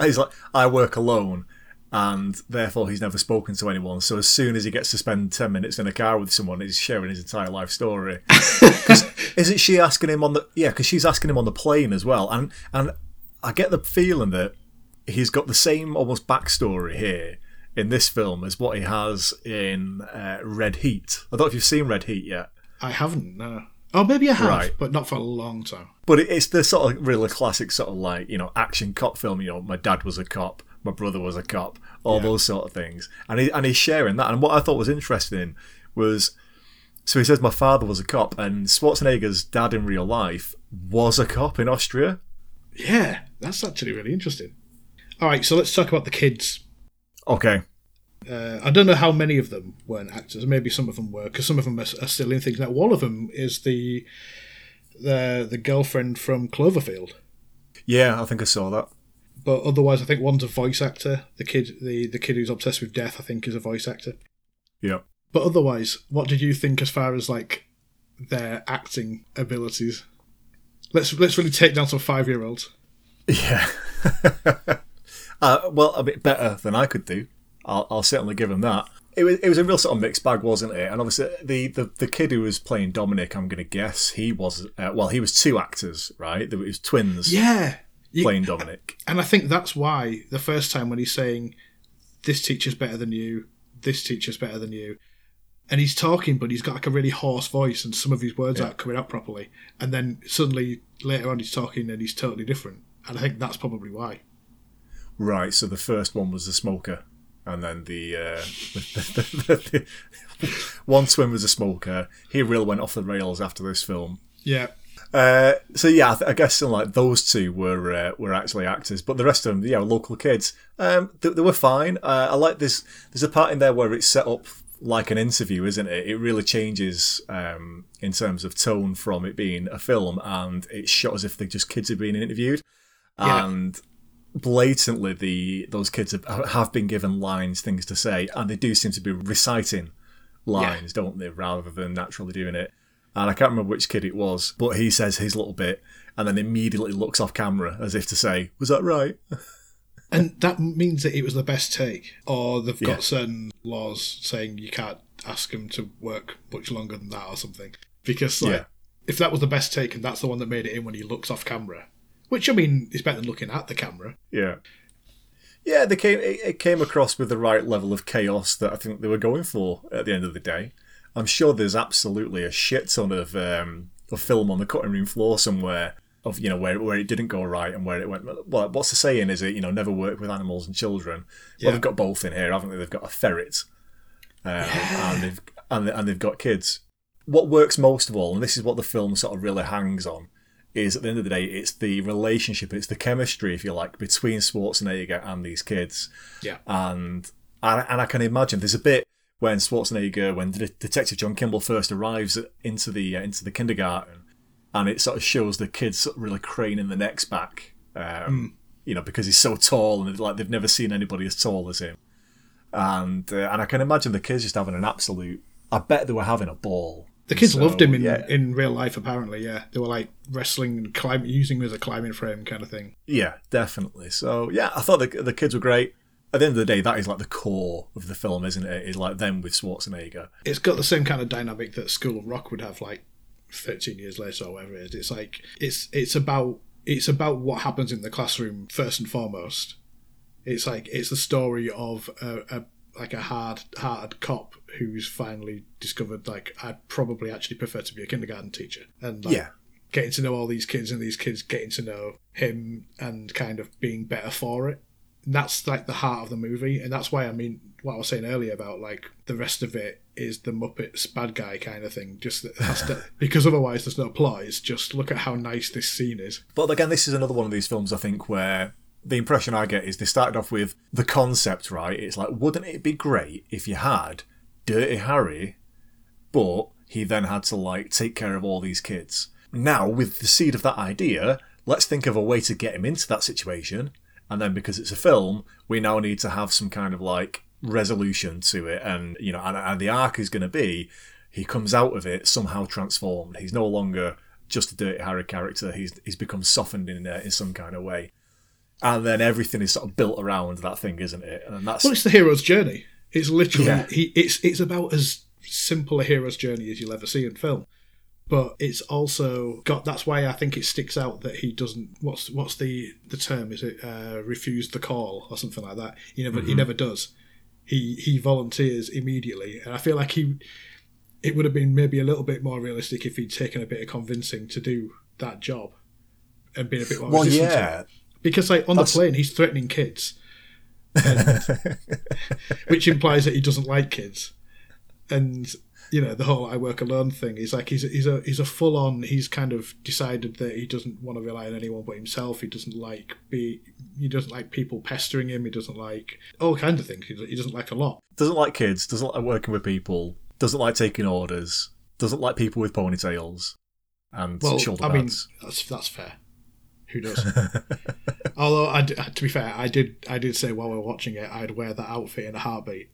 he's like, I work alone, and therefore he's never spoken to anyone. So as soon as he gets to spend ten minutes in a car with someone, he's sharing his entire life story. isn't she asking him on the? Yeah, because she's asking him on the plane as well, and and I get the feeling that he's got the same almost backstory here in this film as what he has in uh, Red Heat. I don't know if you've seen Red Heat yet. I haven't, no. Oh, maybe I have, Right. but not for a long time. But it's the sort of really classic sort of like, you know, action cop film. You know, my dad was a cop, my brother was a cop, all those sort of things. And, he, and he's sharing that. And what I thought was interesting was so he says, my father was a cop, and Schwarzenegger's dad in real life was a cop in Austria. Yeah, that's actually really interesting. All right, so let's talk about the kids. Okay. Uh, I don't know how many of them weren't actors. Maybe some of them were, because some of them are, are still in things. Now, one of them is the the the girlfriend from Cloverfield. Yeah, I think I saw that. But otherwise, I think one's a voice actor. The kid, the the kid who's obsessed with death, I think, is a voice actor. Yeah. But otherwise, what did you think as far as like their acting abilities? Let's let's really take down some five year olds. Yeah. uh, well, a bit better than I could do. I'll, I'll certainly give him that. It was, it was a real sort of mixed bag, wasn't it? And obviously, the, the, the kid who was playing Dominic, I'm going to guess he was, uh, well, he was two actors, right? There was twins Yeah. You- playing Dominic. And I think that's why the first time when he's saying, "This teacher's better than you," "This teacher's better than you," and he's talking, but he's got like a really hoarse voice, and some of his words aren't coming out properly. And then suddenly later on, he's talking and he's totally different. And I think that's probably why. Right, so the first one was the smoker. And then the, uh, the, the, one twin was a smoker. He really went off the rails after this film. Yeah. Uh, so yeah, I, th- I guess like those two were uh, were actually actors, but the rest of them, yeah, were local kids. Um, they, they were fine. Uh, I like this. There's a part in there where it's set up like an interview, isn't it? It really changes um, in terms of tone from it being a film, and it's shot as if they're just kids are being interviewed, Yeah. and blatantly the those kids have, have been given lines, things to say, and they do seem to be reciting lines, don't they, rather than naturally doing it. And I can't remember which kid it was, but he says his little bit and then immediately looks off camera as if to say, Was that right? And that means that it was the best take, or they've Yeah. got certain laws saying you can't ask them to work much longer than that or something. Because like, Yeah. if that was the best take and that's the one that made it in when he looks off camera, which I mean is better than looking at the camera. Yeah. Yeah, they came. It, it came across with the right level of chaos that I think they were going for at the end of the day. I'm sure there's absolutely a shit ton of um, of film on the cutting room floor somewhere of you know where where it didn't go right and where it went. Well, what's the saying? Is it you know never work with animals and children? Yeah. Well, they've got both in here, haven't they? They've got a ferret, um, and they've and, and they've got kids. What works most of all, and this is what the film sort of really hangs on, is at the end of the day, it's the relationship, it's the chemistry, if you like, between Schwarzenegger and these kids. Yeah. And and, and I can imagine there's a bit when Schwarzenegger, when De- Detective John Kimball first arrives into the uh, into the kindergarten, and it sort of shows the kids sort of really craning the necks back, um, you know, because he's so tall and like they've never seen anybody as tall as him. And uh, and I can imagine the kids just having an absolute. I bet they were having a ball. The kids So, loved him in, yeah. in real life, apparently. Yeah, they were like wrestling and climbing, using him as a climbing frame kind of thing. Yeah, definitely. So yeah, I thought the the kids were great. At the end of the day, that is like the core of the film, isn't it? Is like them with Schwarzenegger. It's got the same kind of dynamic that School of Rock would have, like thirteen years later or whatever it is. It's like it's it's about it's about what happens in the classroom first and foremost. It's like it's the story of a, a like a hard hearted cop who's finally discovered like I'd probably actually prefer to be a kindergarten teacher and like, Yeah. getting to know all these kids and these kids getting to know him and kind of being better for it. And that's like the heart of the movie, and that's why I mean what I was saying earlier about like the rest of it is the Muppets bad guy kind of thing. Just has to, because otherwise there's no plot. It's just look at how nice this scene is. But again, this is another one of these films I think where the impression I get is they started off with the concept right. It's like, wouldn't it be great if you had Dirty Harry, but he then had to like take care of all these kids. Now, with the seed of that idea, let's think of a way to get him into that situation. And then because it's a film, we now need to have some kind of like resolution to it. And, you know, and, and the arc is going to be he comes out of it somehow transformed. He's no longer just a Dirty Harry character. He's he's become softened in uh, in some kind of way. And then everything is sort of built around that thing, isn't it? And that's Well, it's the hero's journey. It's literally Yeah. he. It's it's about as simple a hero's journey as you'll ever see in film. But it's also got. That's why I think it sticks out that he doesn't. What's what's the the term? Is it uh, refuse the call or something like that? He never he never does. He he volunteers immediately, and I feel like he. It would have been maybe a little bit more realistic if he'd taken a bit of convincing to do that job, and been a bit more well, resistant to yeah. because like on That's- the plane he's threatening kids and, which implies that he doesn't like kids and you know the whole i work alone thing is like he's a, he's a he's a full on he's kind of decided that he doesn't want to rely on anyone but himself he doesn't like be he doesn't like people pestering him he doesn't like all kinds of things he doesn't like a lot Doesn't like kids. Doesn't like working with people. Doesn't like taking orders. Doesn't like people with ponytails and well shoulder i mean that's that's fair Who does? Although, I d to be fair, I did I did say while we were watching it, I'd wear that outfit in a heartbeat.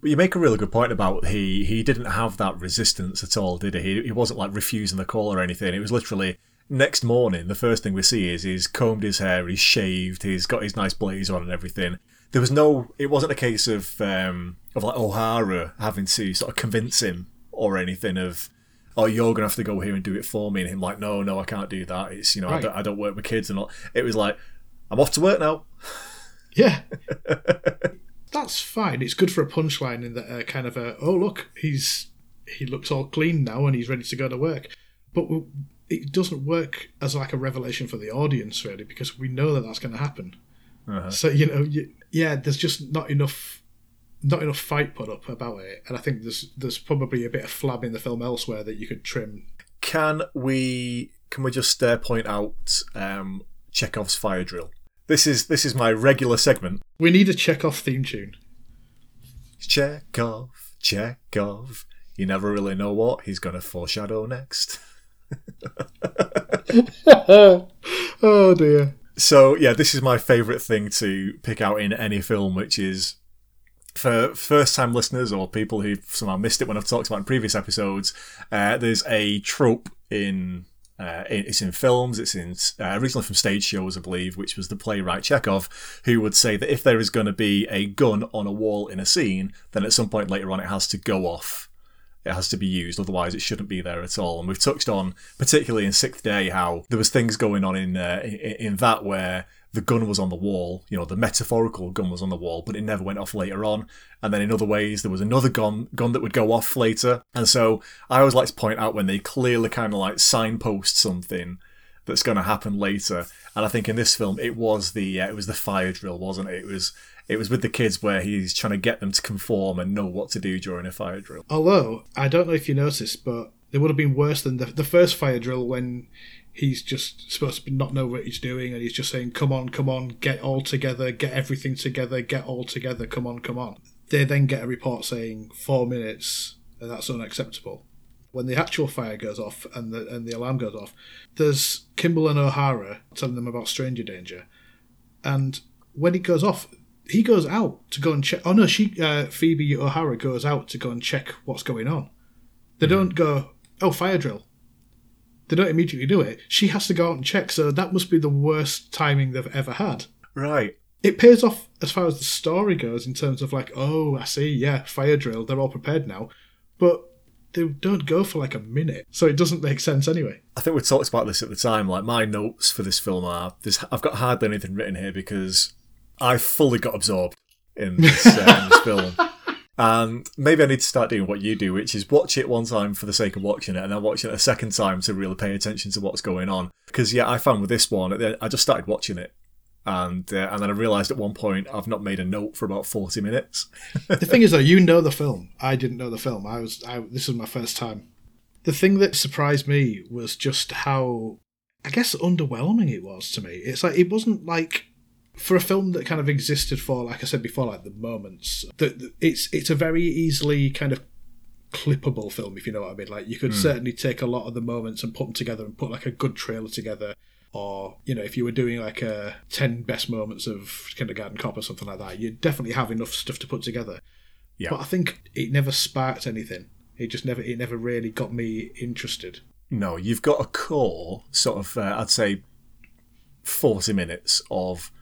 But you make a really good point about he he didn't have that resistance at all, did he? He, he wasn't like refusing the call or anything. It was literally next morning. The first thing we see is he's combed his hair, he's shaved, he's got his nice blazer on and everything. There was no. It wasn't a case of um, of like O'Hara having to sort of convince him or anything of. Oh, you're gonna have to go here and do it for me, and him like, no, no, I can't do that. It's you know, I, don't, I don't work with kids and all. It was like, I'm off to work now. Yeah. That's fine. It's good for a punchline in that uh, kind of a oh look he's he looks all clean now and he's ready to go to work, but it doesn't work as like a revelation for the audience really because we know that that's going to happen. So you know, you, yeah, there's just not enough not enough fight put up about it, and I think there's there's probably a bit of flab in the film elsewhere that you could trim. Can we can we just uh, point out um, Chekhov's fire drill? This is this is my regular segment. We need a Chekhov theme tune. Chekhov, Chekhov. You never really know what he's gonna foreshadow next. Oh dear. So yeah, this is my favourite thing to pick out in any film, which is for first-time listeners or people who've somehow missed it when I've talked about in previous episodes. Uh, there's a trope in. Uh, it- it's in films. It's in uh, originally from stage shows, I believe, which was the playwright Chekhov, who would say that if there is going to be a gun on a wall in a scene, then at some point later on it has to go off it has to be used otherwise it shouldn't be there at all and we've touched on particularly in sixth day how there was things going on in uh, in, in that where the gun was on the wall you know the metaphorical gun was on the wall but it never went off later on and then in other ways there was another gun gun that would go off later and so i always like to point out when they clearly kind of like signpost something that's going to happen later. And I think in this film, it was the uh, it was the fire drill, wasn't it? It was it was with the kids where he's trying to get them to conform and know what to do during a fire drill. Although I don't know if you noticed, but it would have been worse than the, the first fire drill when he's just supposed to not know what he's doing and he's just saying, "Come on, come on, get all together, get everything together, get all together, come on, come on." They then get a report saying four minutes, and that's unacceptable. When the actual fire goes off and the and the alarm goes off, there's Kimball and O'Hara telling them about stranger danger, and when it goes off, he goes out to go and check. Oh no, she uh, Phoebe O'Hara goes out to go and check what's going on. They don't go, oh fire drill. They don't immediately do it. She has to go out and check. So that must be the worst timing they've ever had. Right. It pays off as far as the story goes in terms of like, oh, I see, yeah, fire drill. They're all prepared now, but they don't go for like a minute, so it doesn't make sense anyway. I think we talked about this at the time. Like my notes for this film are this. I've got hardly anything written here because I fully got absorbed in this, uh, in this film. And maybe I need to start doing what you do, which is watch it one time for the sake of watching it, and then watch it a second time to really pay attention to what's going on. Because yeah, I found with this one, I just started watching it, and uh, and then I realised at one point I've not made a note for about forty minutes. the thing is, though, you know the film. I didn't know the film. I was. I, this was my first time. The thing that surprised me was just how, I guess, underwhelming it was to me. It's like it wasn't like for a film that kind of existed for, like I said before, like the moments. That it's it's a very easily kind of clippable film, if you know what I mean. Like you could certainly take a lot of the moments and put them together and put like a good trailer together. Or you know, if you were doing like a ten best moments of Kindergarten Cop or something like that, you'd definitely have enough stuff to put together. Yeah. But I think it never sparked anything. It just never it never really got me interested. No, you've got a core, sort of, uh, I'd say, 40 minutes of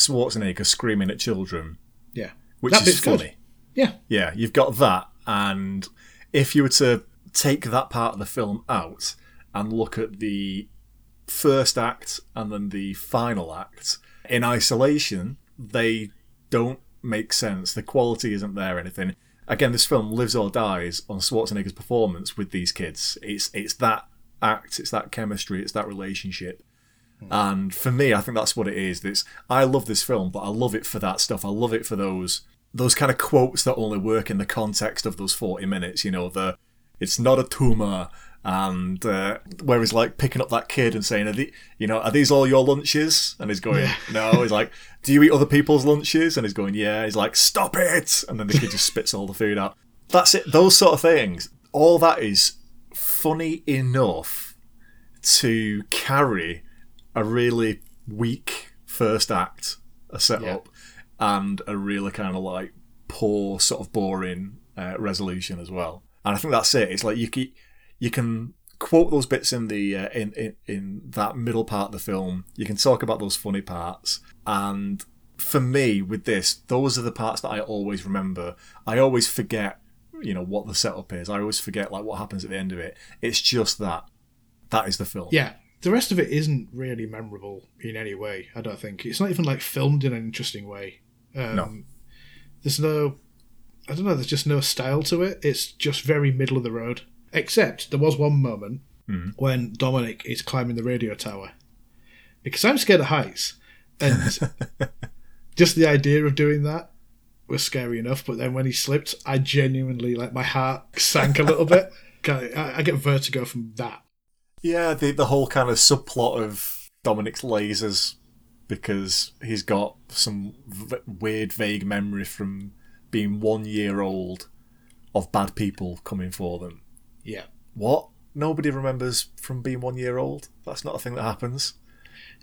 Schwarzenegger screaming at children, Yeah. which That is bit's good. funny. Yeah. Yeah, you've got that, and if you were to take that part of the film out and look at the first act and then the final act in isolation, they don't make sense. The quality isn't there, anything. Again, this film lives or dies on Schwarzenegger's performance with these kids. It's it's that act, it's that chemistry, it's that relationship. And for me, I think that's what it is. It's I love this film, but I love it for that stuff. I love it for those those kind of quotes that only work in the context of those forty minutes. You know, the it's not a tumor, and uh, where he's like picking up that kid and saying, are the, you know, are these all your lunches? And he's going, no. He's like, do you eat other people's lunches? And he's going, yeah. He's like, stop it! And then the kid just spits all the food out. That's it. Those sort of things. All that is funny enough to carry a really weak first act, a setup, and a really kind of like poor, sort of boring uh, resolution as well. And I think that's it. It's like you can, you can quote those bits in the uh, in, in in that middle part of the film. You can talk about those funny parts, and for me with this, those are the parts that I always remember. I always forget, you know, what the setup is. I always forget like what happens at the end of it. It's just that. That is the film. Yeah. The rest of it isn't really memorable in any way, I don't think. It's not even like filmed in an interesting way. Um, No. There's no, I don't know, there's just no style to it. It's just very middle of the road. Except there was one moment when Dominic is climbing the radio tower. Because I'm scared of heights. And just the idea of doing that was scary enough. But then when he slipped, I genuinely, like, my heart sank a little bit. I, I get vertigo from that. Yeah, the the whole kind of subplot of Dominic's lasers because he's got some v- weird, vague memory from being one year old of bad people coming for them. Yeah. What? Nobody remembers from being one year old? That's not a thing that happens.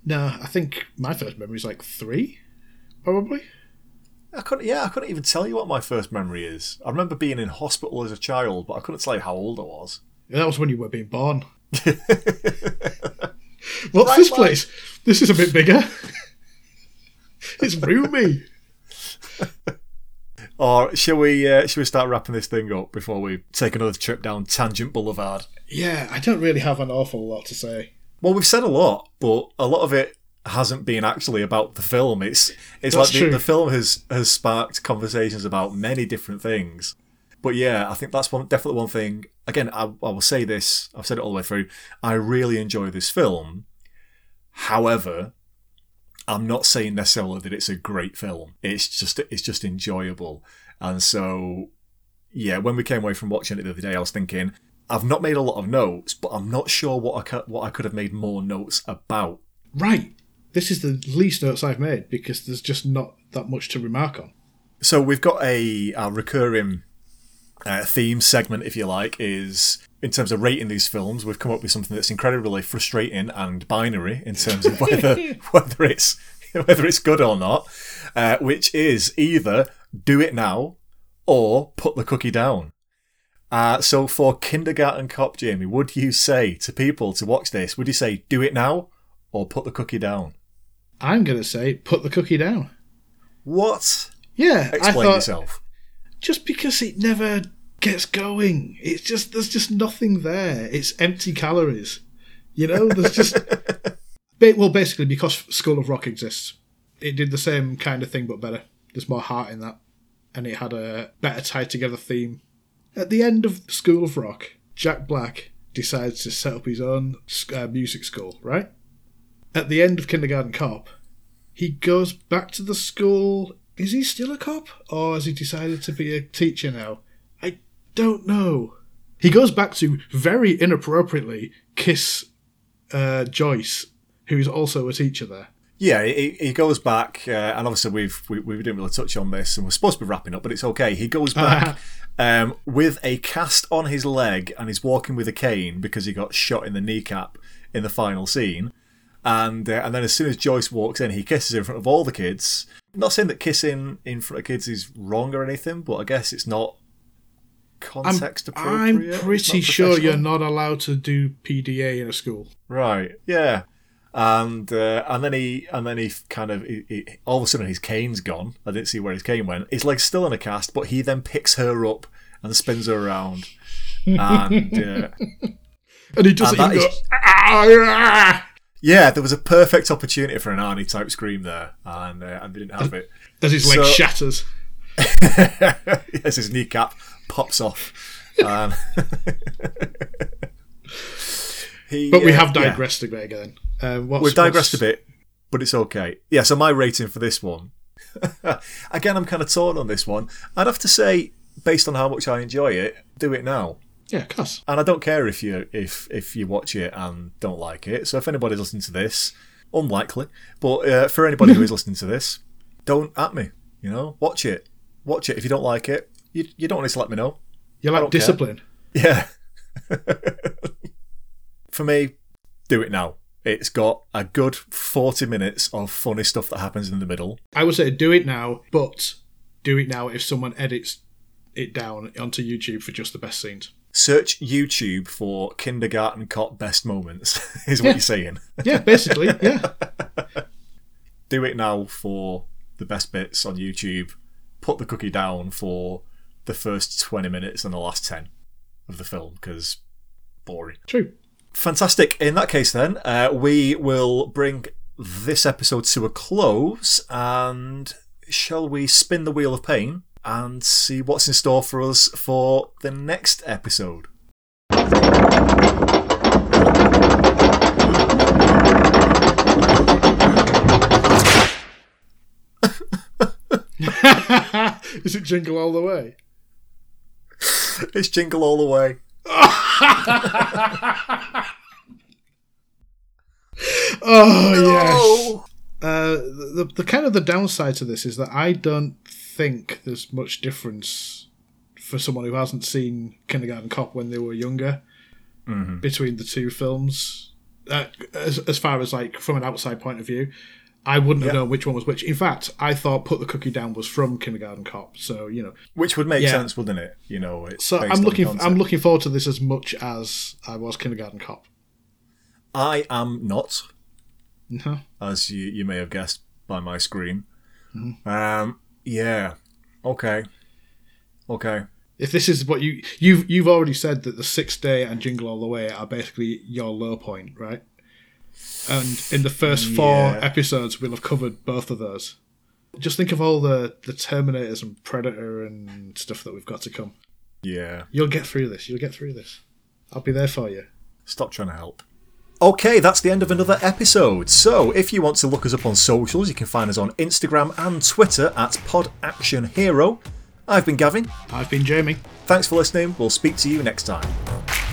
No, I think my first memory is like three, probably. I couldn't. Yeah, I couldn't even tell you what my first memory is. I remember being in hospital as a child, but I couldn't tell you how old I was. That was when you were being born. What's Right, this like- place? This is a bit bigger. it's roomy. Or shall we? Uh, shall we start wrapping this thing up before we take another trip down Tangent Boulevard? Yeah, I don't really have an awful lot to say. Well, we've said a lot, but a lot of it hasn't been actually about the film. It's it's That's like the, the film has has sparked conversations about many different things. But yeah, I think that's one definitely one thing. Again, I, I will say this. I've said it all the way through. I really enjoy this film. However, I'm not saying necessarily that it's a great film. It's just it's just enjoyable. And so, yeah, when we came away from watching it the other day, I was thinking I've not made a lot of notes, but I'm not sure what I could, what I could have made more notes about. Right. This is the least notes I've made because there's just not that much to remark on. So we've got a, a recurring uh, theme segment, if you like, is in terms of rating these films. We've come up with something that's incredibly frustrating and binary in terms of whether whether it's whether it's good or not, uh, which is either do it now or put the cookie down. Uh, so for Kindergarten Cop, Jamie, would you say to people to watch this, would you say do it now or put the cookie down? I'm going to say put the cookie down. What? Yeah, I Explain thought yourself. just because it never gets going, it's just there's just nothing there. It's empty calories. You know, there's just well, basically because School of Rock exists, it did the same kind of thing but better. There's more heart in that, and it had a better tied together theme. At the end of School of Rock, Jack Black decides to set up his own uh, music school. Right at the end of Kindergarten Cop, he goes back to the school. Is he still a cop, or has he decided to be a teacher now? Don't know. He goes back to very inappropriately kiss uh, Joyce, who's also a teacher there. Yeah, he, he goes back, uh, and obviously we've we, we didn't really touch on this, and we're supposed to be wrapping up, but it's okay. He goes back um, with a cast on his leg, and he's walking with a cane because he got shot in the kneecap in the final scene. And uh, and then as soon as Joyce walks in, he kisses in front of all the kids. not saying that kissing in front of kids is wrong or anything, but I guess it's not I'm, context appropriate. I'm pretty sure you're not allowed to do PDA in a school. Right. Yeah. And uh, and then he and then he kind of he, he, all of a sudden his cane's gone. I didn't see where his cane went. His leg's still in a cast, but he then picks her up and spins her around. And uh, And he does And it go, is- "Ah, ah," yeah, there was a perfect opportunity for an Arnie type scream there, and uh, and they didn't have it. as his leg So- shatters. yes, his kneecap pops off. And he, But we uh, have yeah. digressed a bit again. Um, what's, We've digressed a bit, but it's okay. Yeah, so my rating for this one. Again, I'm kind of torn on this one. I'd have to say, based on how much I enjoy it, do it now. Yeah, of course. And I don't care if you if if you watch it and don't like it. So if anybody's listening to this, unlikely, but uh, for anybody who is listening to this, don't at me. You know, watch it. Watch it. If you don't like it, you you don't need to let me know. You like don't care. discipline. Yeah. For me, do it now. It's got a good 40 minutes of funny stuff that happens in the middle. I would say do it now, but do it now if someone edits it down onto YouTube for just the best scenes. Search YouTube for Kindergarten Cop Best Moments, is what Yeah. you're saying. Yeah, basically, yeah. Do it now for the best bits on YouTube. Put the cookie down for the first 20 minutes and the last 10 of the film, because boring. True. Fantastic. In that case, then, uh, we will bring this episode to a close and shall we spin the wheel of pain and see what's in store for us for the next episode? Is it jingle all the way? It's Jingle All the Way. Oh yes. Uh, the, the the kind of the downside to this is that I don't think there's much difference for someone who hasn't seen Kindergarten Cop when they were younger between the two films. Uh, as as far as like from an outside point of view, I wouldn't have known which one was which. In fact, I thought Put the Cookie Down was from Kindergarten Cop. So you know, Which would make Yeah. sense, wouldn't it? You know, it's so I'm looking. I'm looking forward to this as much as I was Kindergarten Cop. I am not, No. as you, you may have guessed by my screen. Mm-hmm. Um, yeah. Okay. Okay. If this is what you you've you've already said that the sixth day and Jingle All the Way are basically your low point, right? And in the first four Yeah. episodes, we'll have covered both of those. Just think of all the the Terminators and Predator and stuff that we've got to come. Yeah. You'll get through this. You'll get through this. I'll be there for you. Stop trying to help. Okay, that's the end of another episode. So, if you want to look us up on socials, you can find us on Instagram and Twitter at Pod Action Hero. I've been Gavin. I've been Jamie. Thanks for listening. We'll speak to you next time.